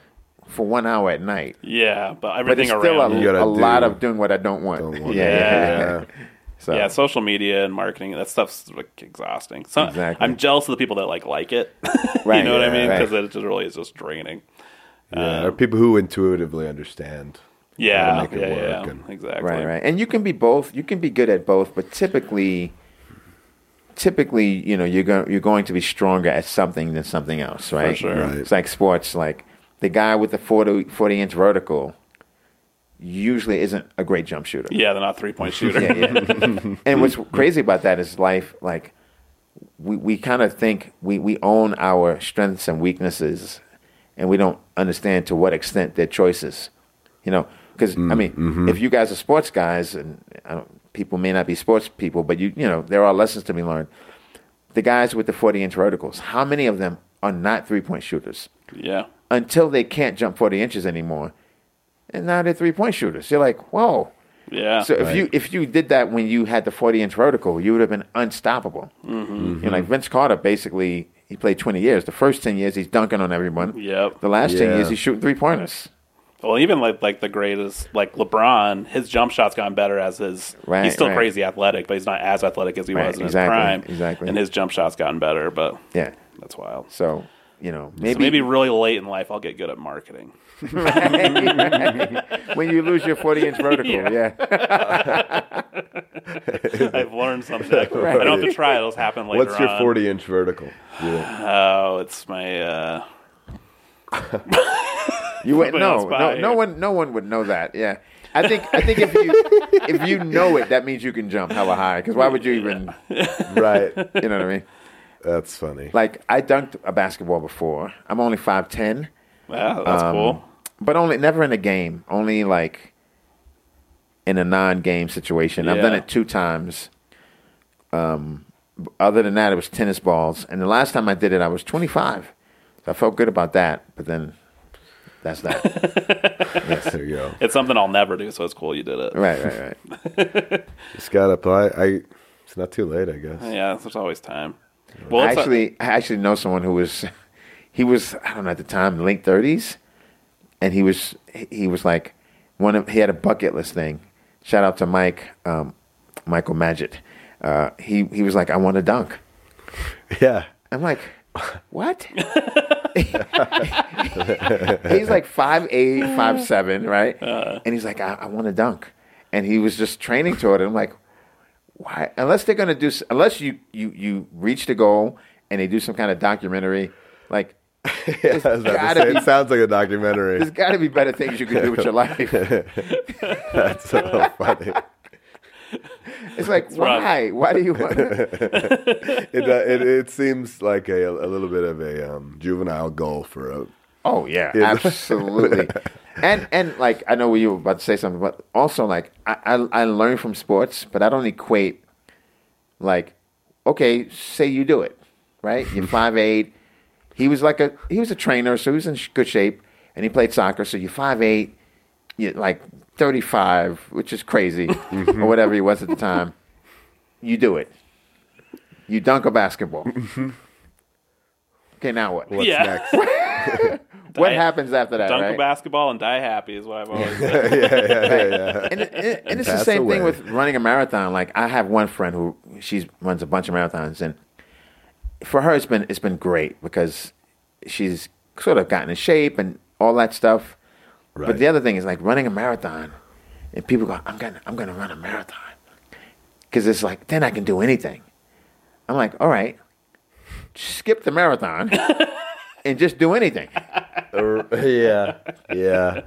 for one hour at night. Yeah, but But everything it's still around. a, You gotta a lot of doing what I don't want. Don't want [laughs] yeah, it. yeah, Yeah. yeah. So, yeah, social media and marketing that stuff's like exhausting. So Exactly. I'm jealous of the people that like like it. [laughs] Right, you know what I yeah, mean? right. Because it just really is just draining. Yeah, um, or people who intuitively understand. Yeah, make it yeah, work yeah, and- exactly. Right, right. And you can be both. You can be good at both, but typically, typically, you know, you're going you're going to be stronger at something than something else, right? sure. Right. It's like sports. Like the guy with the 40, 40 inch vertical usually isn't a great jump shooter. Yeah, they're not three point [laughs] shooter. Yeah, yeah. and what's crazy about that is life. Like we we kind of think we we own our strengths and weaknesses, and we don't understand to what extent they're choices. You know, because I mm, mean, mm-hmm. if you guys are sports guys, and I don't, people may not be sports people, but you you know there are lessons to be learned. The guys with the forty inch verticals, how many of them are not three point shooters yeah. until they can't jump forty inches anymore, and now they're three point shooters. You're like, whoa. Yeah. So if Right. you if you did that when you had the forty inch vertical, you would have been unstoppable. Mm-hmm. You know, like Vince Carter, basically, he played twenty years. The first ten years, he's dunking on everyone. Yep. The last ten Yeah. years, he's shooting three pointers. Well, even like like the greatest, like LeBron, his jump shot's gotten better as his. Right, he's still right. crazy athletic, but he's not as athletic as he Right, was in exactly, his prime. exactly. And his jump shot's gotten better, but Yeah. that's wild. So you know, Maybe, maybe, so maybe really late in life, I'll get good at marketing. [laughs] when you lose your forty inch vertical, Yeah. yeah. [laughs] I've learned something. [laughs] I don't have to try; it'll happen later. What's your on. 40 inch vertical? Yeah. Oh, it's my. uh You wouldn't Put me on know. No, no one, no one would know that. Yeah. I think I think if you if you know it, that means you can jump hella high. Because why would you even? right. You know what I mean? That's funny. Like I dunked a basketball before. I'm only five ten. Yeah, that's Um, cool. but only never in a game. Only like in a non-game situation. I've done it two times. Um, other than that, it was tennis balls. And the last time I did it, I was 25. So I felt good about that. But then that's that. [laughs] there you go. It's something I'll never do, so it's cool you did it. right, right, right. [laughs] Just got to apply. I, it's not too late, I guess. Yeah, there's always time. Well, I actually, I actually know someone who was, he was, I don't know at the time, late 30s, and he was, he was like, one of, he had a bucket list thing. Shout out to Mike, um, Michael Magid. Uh, he he was like, I want to dunk. Yeah. I'm like, what? [laughs] [laughs] he's like five eight, five seven, right? and he's like, I, I want to dunk, and he was just training toward it. I'm like, why? Unless they're gonna do, unless you you you reach the goal and they do some kind of documentary, like. [laughs] Yeah, I was about to gotta say, be- it sounds like a documentary. There's got to be better things you can do with your life. [laughs] That's so funny. It's like, rough. why? Why do you [laughs] want? It, uh, it, it seems like a, a little bit of a um, juvenile goal for a. Oh yeah, Yeah. absolutely. [laughs] and and like I know you were about to say something, but also like I, I I learn from sports, but I don't equate like okay, say you do it right. You're [laughs] five eight. He was like a he was a trainer, so he was in good shape, and he played soccer. So you're five eight, you're like thirty five, which is crazy, [laughs] mm-hmm. or whatever he was at the time. You do it. You dunk a basketball. Mm-hmm. Okay, now what? What's Yeah. next? What happens after that? dunk right? a basketball and die happy is what I've always [laughs] said. yeah, yeah, yeah. and, and, and it's the Pass same thing with running a marathon. Like I have one friend who she runs a bunch of marathons, and for her, it's been it's been great because she's sort of gotten in shape and all that stuff. Right. But the other thing is like running a marathon, and people go, "I'm gonna I'm gonna run a marathon," because it's like then I can do anything. I'm like, all right, skip the marathon [laughs] and just do anything. Uh, yeah, yeah.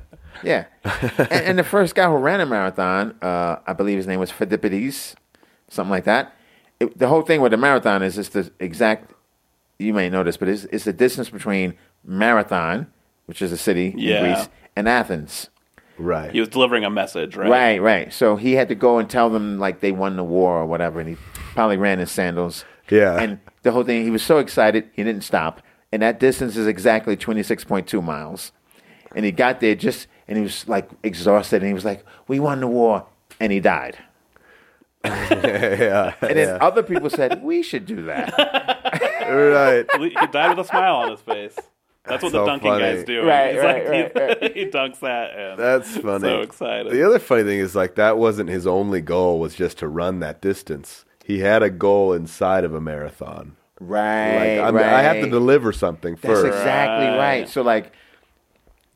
Yeah. and, and the first guy who ran a marathon, uh, I believe his name was Phidippides, something like that. It, the whole thing with the marathon is it's the exact, you may know this, but it's, it's the distance between Marathon, which is a city Yeah. in Greece, and Athens. Right. He was delivering a message, right? Right, right. So he had to go and tell them like they won the war or whatever, and he probably ran in sandals. Yeah. And the whole thing, he was so excited, he didn't stop. And that distance is exactly 26.2 miles. And he got there just, and he was like exhausted, and he was like, "We won the war," and he died. [laughs] yeah, And then other people said, "We should do that." right. He died with a smile on his face. That's what So the dunking funny. guys do. Right, He's right, like, right, he, [laughs] he dunks that, and That's funny. So excited. The other funny thing is like that wasn't his only goal was just to run that distance. He had a goal inside of a marathon. Right, Like I'm, right. I have to deliver something for That's first. exactly Right. right. So like,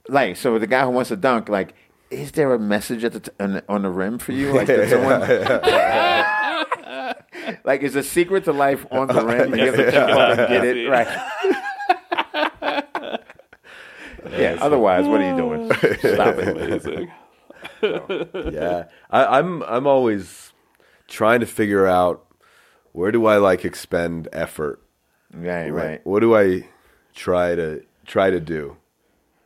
like so the guy who wants to dunk, like, is there a message at the t- on, the, on the rim for you? Like, did someone, [laughs] like, is a secret to life on the rim? You have to [laughs] jump up and get it right. [laughs] yeah. Otherwise, what are you doing? Stop it. amazing. yeah, I, I'm I'm always trying to figure out where do I like expend effort. Right, right. What do I try to try to do?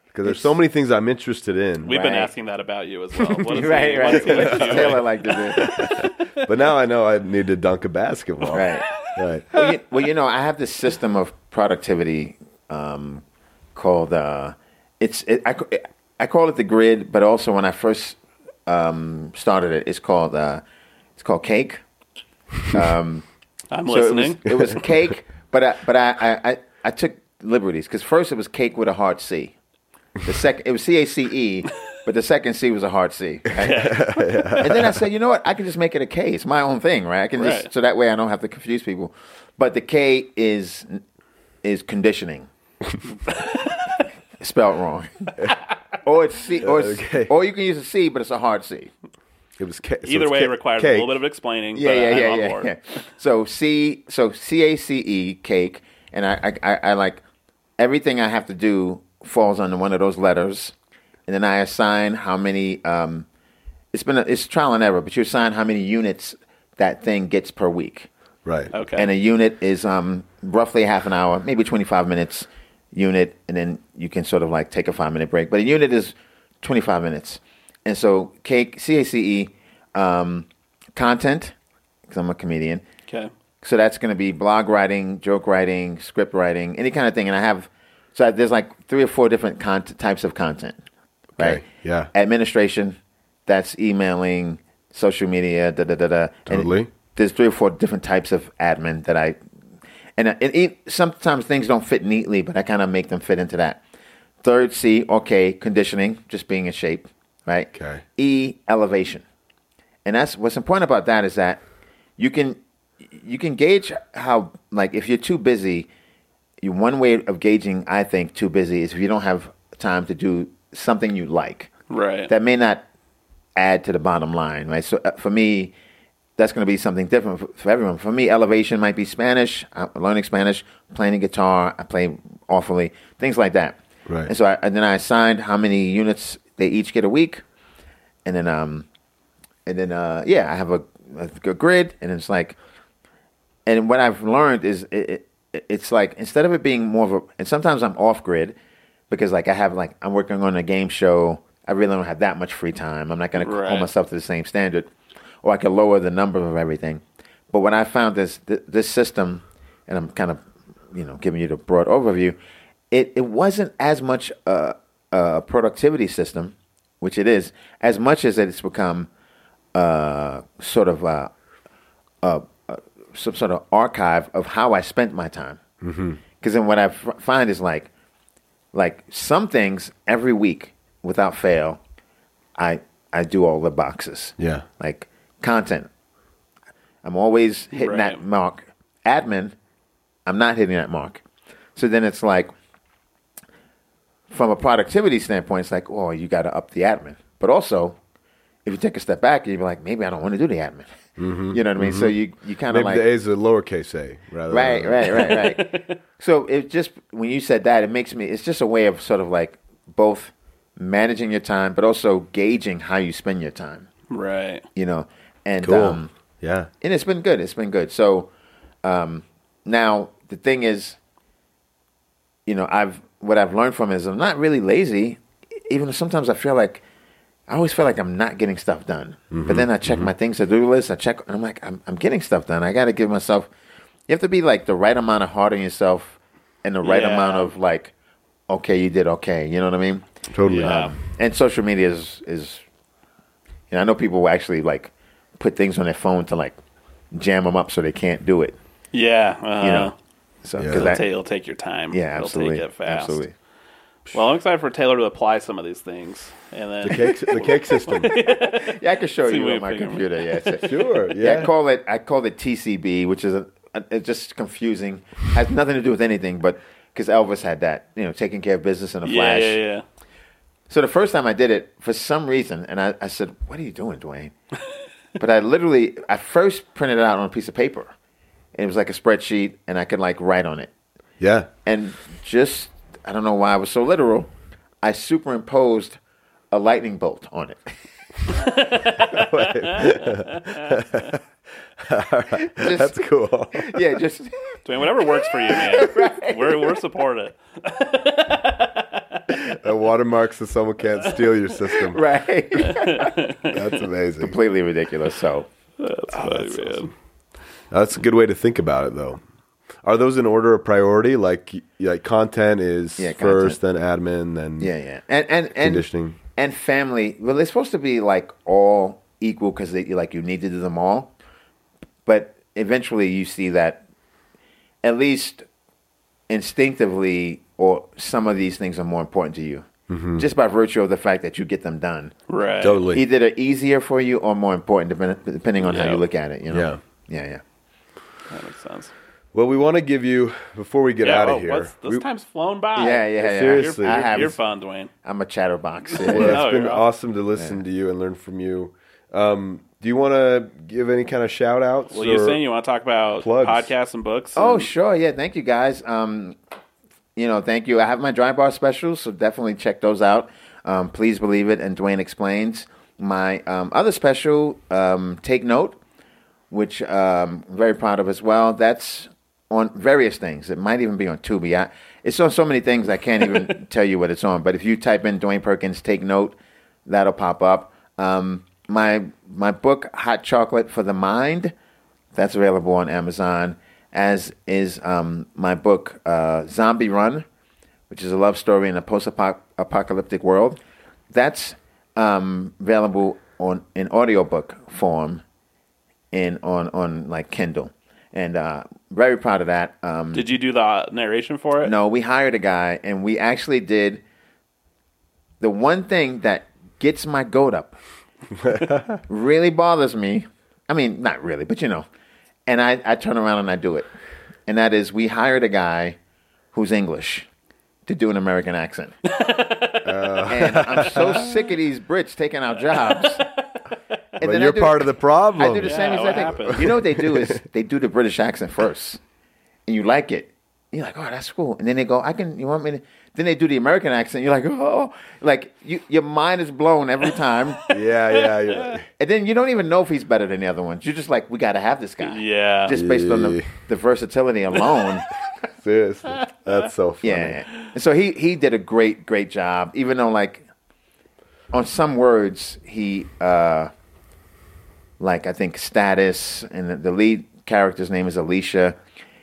Because there's so many things I'm interested in. We've been asking that about you as well. What [laughs] is Right, he, right. What's he like? Taylor like to do. but now I know I need to dunk a basketball. Right. [laughs] Right. well, you, well, you know, I have this system of productivity um, called uh, it's it, I, ca- I call it the grid, but also when I first um, started it, it's called uh, it's called Cake. [laughs] Um, I'm so listening. It was, it was [laughs] cake, but I, but I, I, I, I took liberties because first it was cake with a hard C. The second it was C A C E, but the second C was a hard C. [laughs] right? and then I said, you know what? I can just make it a K. It's my own thing, right? I can just Right. so that way I don't have to confuse people. But the K is is conditioning. [laughs] Spelled wrong. or it's C, or it's, Okay. or you can use a C, but it's a hard C. It was ca- so Either it's way, ca- it requires cake. a little bit of explaining. Yeah, but yeah, I'm yeah, on yeah, board. yeah. So C, so C A C E cake, and I, I, I, I like everything I have to do falls under one of those letters, and then I assign how many. Um, it's been a, it's trial and error, but you assign how many units that thing gets per week, Right. Okay. and a unit is um, roughly half an hour, maybe twenty five minutes unit, and then you can sort of like take a five minute break. But a unit is twenty five minutes, and so cake C A C E um, content because I'm a comedian. Okay. So that's going to be blog writing, joke writing, script writing, any kind of thing. And I have, so there's like three or four different content, types of content, right? Okay, yeah. Administration, that's emailing, social media, da da da da. And Totally. there's three or four different types of admin that I, and, and it, sometimes things don't fit neatly, but I kind of make them fit into that. Third C, okay, conditioning, just being in shape, right? Okay. E, elevation. And that's what's important about that is that you can you can gauge how like if you're too busy. You, one way of gauging, I think, too busy is if you don't have time to do something you like. Right. That may not add to the bottom line, right? So uh, for me, that's going to be something different for, for everyone. For me, elevation might be Spanish. I'm learning Spanish, playing the guitar. I play awfully, things like that. Right. And so, I, and then I assigned how many units they each get a week, and then um, and then uh, yeah, I have a, a grid, and it's like, and what I've learned is it, it, it's like instead of it being more of a, and sometimes I'm off grid because like I have like I'm working on a game show. I really don't have that much free time. I'm not going to Right. hold myself to the same standard, or I can lower the number of everything. But what I found is th- this system, and I'm kind of, you know, giving you the broad overview. It it wasn't as much a, a productivity system, which it is, as much as it's become uh, sort of a, a, a, some sort of archive of how I spent my time. Mm-hmm. Because then what I f- find is like, like some things every week without fail, I I do all the boxes. Yeah. Like content, I'm always hitting that mark. Admin, I'm not hitting that mark. So then it's like, from a productivity standpoint, it's like, oh, you got to up the admin. But also, if you take a step back, you'd be like, maybe I don't want to do the admin. [laughs] You know what I mean? So you you kind of Maybe like the A is a lowercase a rather. Right, than, right, right, right. [laughs] so it just when you said that, it makes me. It's just a way of sort of like both managing your time, but also gauging how you spend your time. right. You know, and Cool. um, yeah. and it's been good. It's been good. So um, now the thing is, you know, I've what I've learned from is I'm not really lazy. Even though sometimes I feel like I always feel like I'm not getting stuff done. But then mm-hmm. I check my mm-hmm. things to do list. I check, and I'm like, I'm, I'm getting stuff done. I got to give myself. You have to be like the right amount of hard on yourself, and the right Yeah. amount of like, okay, you did okay. You know what I mean? Totally. Yeah. and social media is is you know I know people will actually like put things on their phone to like jam them up so they can't do it. Yeah. Uh, You know, uh-huh. So Yeah. It'll, that take, it'll take your time. yeah, It'll absolutely, take it fast. absolutely. Well, I'm excited for Taylor to apply some of these things, and then The cake, the cake system. [laughs] [laughs] Yeah, I can show See you on my computer. Yeah, [laughs] Sure. yeah. Yeah. I call it I call it TCB, which is a, a, it's just confusing. Has nothing to do with anything, but because Elvis had that, you know, taking care of business in a flash. yeah, yeah. So the first time I did it, for some reason, and I, I said, "What are you doing, Dwayne?" but I literally, I first printed it out on a piece of paper, and it was like a spreadsheet, and I could like write on it, Yeah. and just I don't know why I was so literal, I superimposed a lightning bolt on it. [laughs] Just- That's cool. [laughs] yeah, just Dwayne, whatever works for you, man. [laughs] We're we're support it. That watermarks so someone can't steal your system. right, That's amazing. completely ridiculous. So That's oh, funny, man. That's a good way to think about it, though. Are those in order of priority? Like, like content is Yeah, first, then admin, then yeah, yeah, and and and conditioning. and family. Well, they're supposed to be like all equal because they like you need to do them all, but eventually you see that at least instinctively, or some of these things are more important to you, mm-hmm. just by virtue of the fact that you get them done. Right. Totally. Either they're easier for you or more important, depending, depending on how you look at it. You know. Yeah yeah. Yeah. That makes sense. Well, we want to give you before we get yeah, out of oh, here. what's- this we- time's flown by. Yeah. Yeah. yeah. Seriously. You're, I you're, have- you're fun, Dwayne. I'm a chatterbox. [laughs] well, Yeah. it's Oh, been you're awesome to listen to you and learn from you. Um, do you want to give any kind of shout outs? Well, you're saying you want to talk about plugs. podcasts and books? Oh, sure. Yeah. Thank you, guys. Um, you know, thank you. I have my dry bar specials, so definitely check those out. Um, Please believe it, and Dwayne explains. My um, other special, um, Take Note, which um, I'm very proud of as well. That's on various things. It might even be on Tubi. I, it's on so many things I can't even [laughs] tell you what it's on. But if you type in Dwayne Perkins Take Note, that'll pop up. Um, my my book, Hot Chocolate for the Mind, that's available on Amazon. As is um, my book, uh, Zombie Run, which is a love story in a post-apocalyptic world. That's um, available on in audiobook form in on on like Kindle, and uh, very proud of that. Um, Did you do the narration for it? no, we hired a guy, and we actually did the one thing that gets my goat up. [laughs] really bothers me. I mean, not really, but you know. And I, I turn around and I do it. And that is, we hired a guy who's English to do an American accent. [laughs] And I'm so sick of these Brits taking our jobs. [laughs] And But then I you're do- part of the problem. [laughs] I do the Yeah, same exact happened? thing. You know what they do is [laughs] they do the British accent first, and you like it. You're like, oh, that's cool. And then they go, I can. You want me to? Then they do the American accent. You're like, oh, like you, your mind is blown every time. [laughs] yeah, yeah, yeah. and then you don't even know if he's better than the other ones. You're just like, we got to have this guy. Yeah. Just based on the, the versatility alone. Seriously, that's so funny. yeah. And so he he did a great great job. Even though like on some words he uh like I think status and the, the lead character's name is Alicia.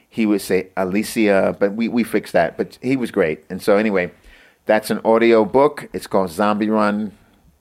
He would say Alicia, but we we fixed that. But he was great. And so anyway, that's an audio book. It's called Zombie Run.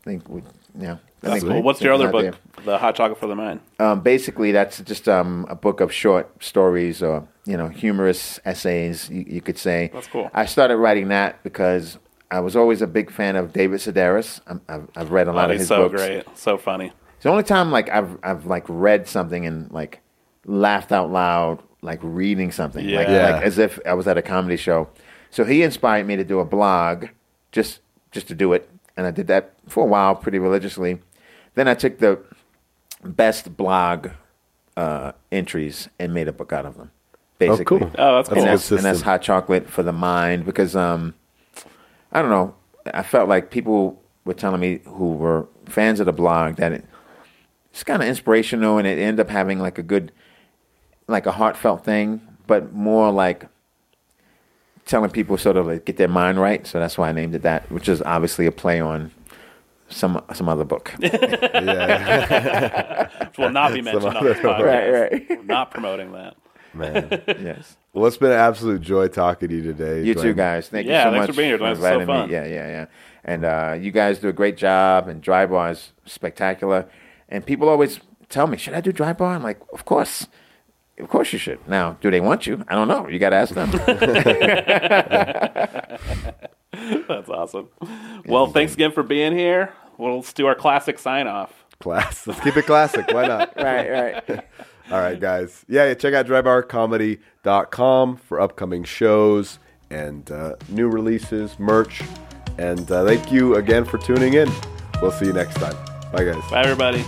I think we yeah. I That's think cool. What's your other book? The Hot Chocolate for the Mind. um, basically, that's just um, a book of short stories or you know humorous essays. You, you could say. That's cool. I started writing that because I was always a big fan of David Sedaris. I've, I've read a lot Oh, of his so books. great. So funny. It's the only time like I've I've like read something and like laughed out loud, like reading something, like, Yeah. like as if I was at a comedy show. So he inspired me to do a blog, just just to do it, and I did that for a while, pretty religiously. Then I took the best blog uh, entries and made a book out of them. Basically. Oh, cool. Oh, that's That's cool. and good that's, and that's hot chocolate for the mind because um, I don't know. I felt like people were telling me who were fans of the blog that it, it's kind of inspirational and it ended up having like a good, like a heartfelt thing, but more like telling people sort of like get their mind right. So that's why I named it that, which is obviously a play on some some other book. [laughs] yeah. Will not be mentioned on this podcast. Right, right. We're not promoting that. Man. [laughs] Yes. well, it's been an absolute joy talking to you today. You too, guys. Thank Yeah, you so thanks much for being here. This was so inviting fun. me. Yeah, yeah, yeah. And uh, you guys do a great job, and Dry Bar is spectacular. And people always tell me, "Should I do Dry Bar?" I'm like, "Of course, of course you should." Now, do they want you? I don't know. You got to ask them. [laughs] [laughs] That's awesome. Well, thanks again for being here. We'll let's do our classic sign off. Class. Let's keep it classic. Why not? [laughs] right, right. All right, guys. Yeah, check out drybarcomedy.com for upcoming shows and uh, new releases, merch. And uh, thank you again for tuning in. We'll see you next time. Bye, guys. Bye, everybody.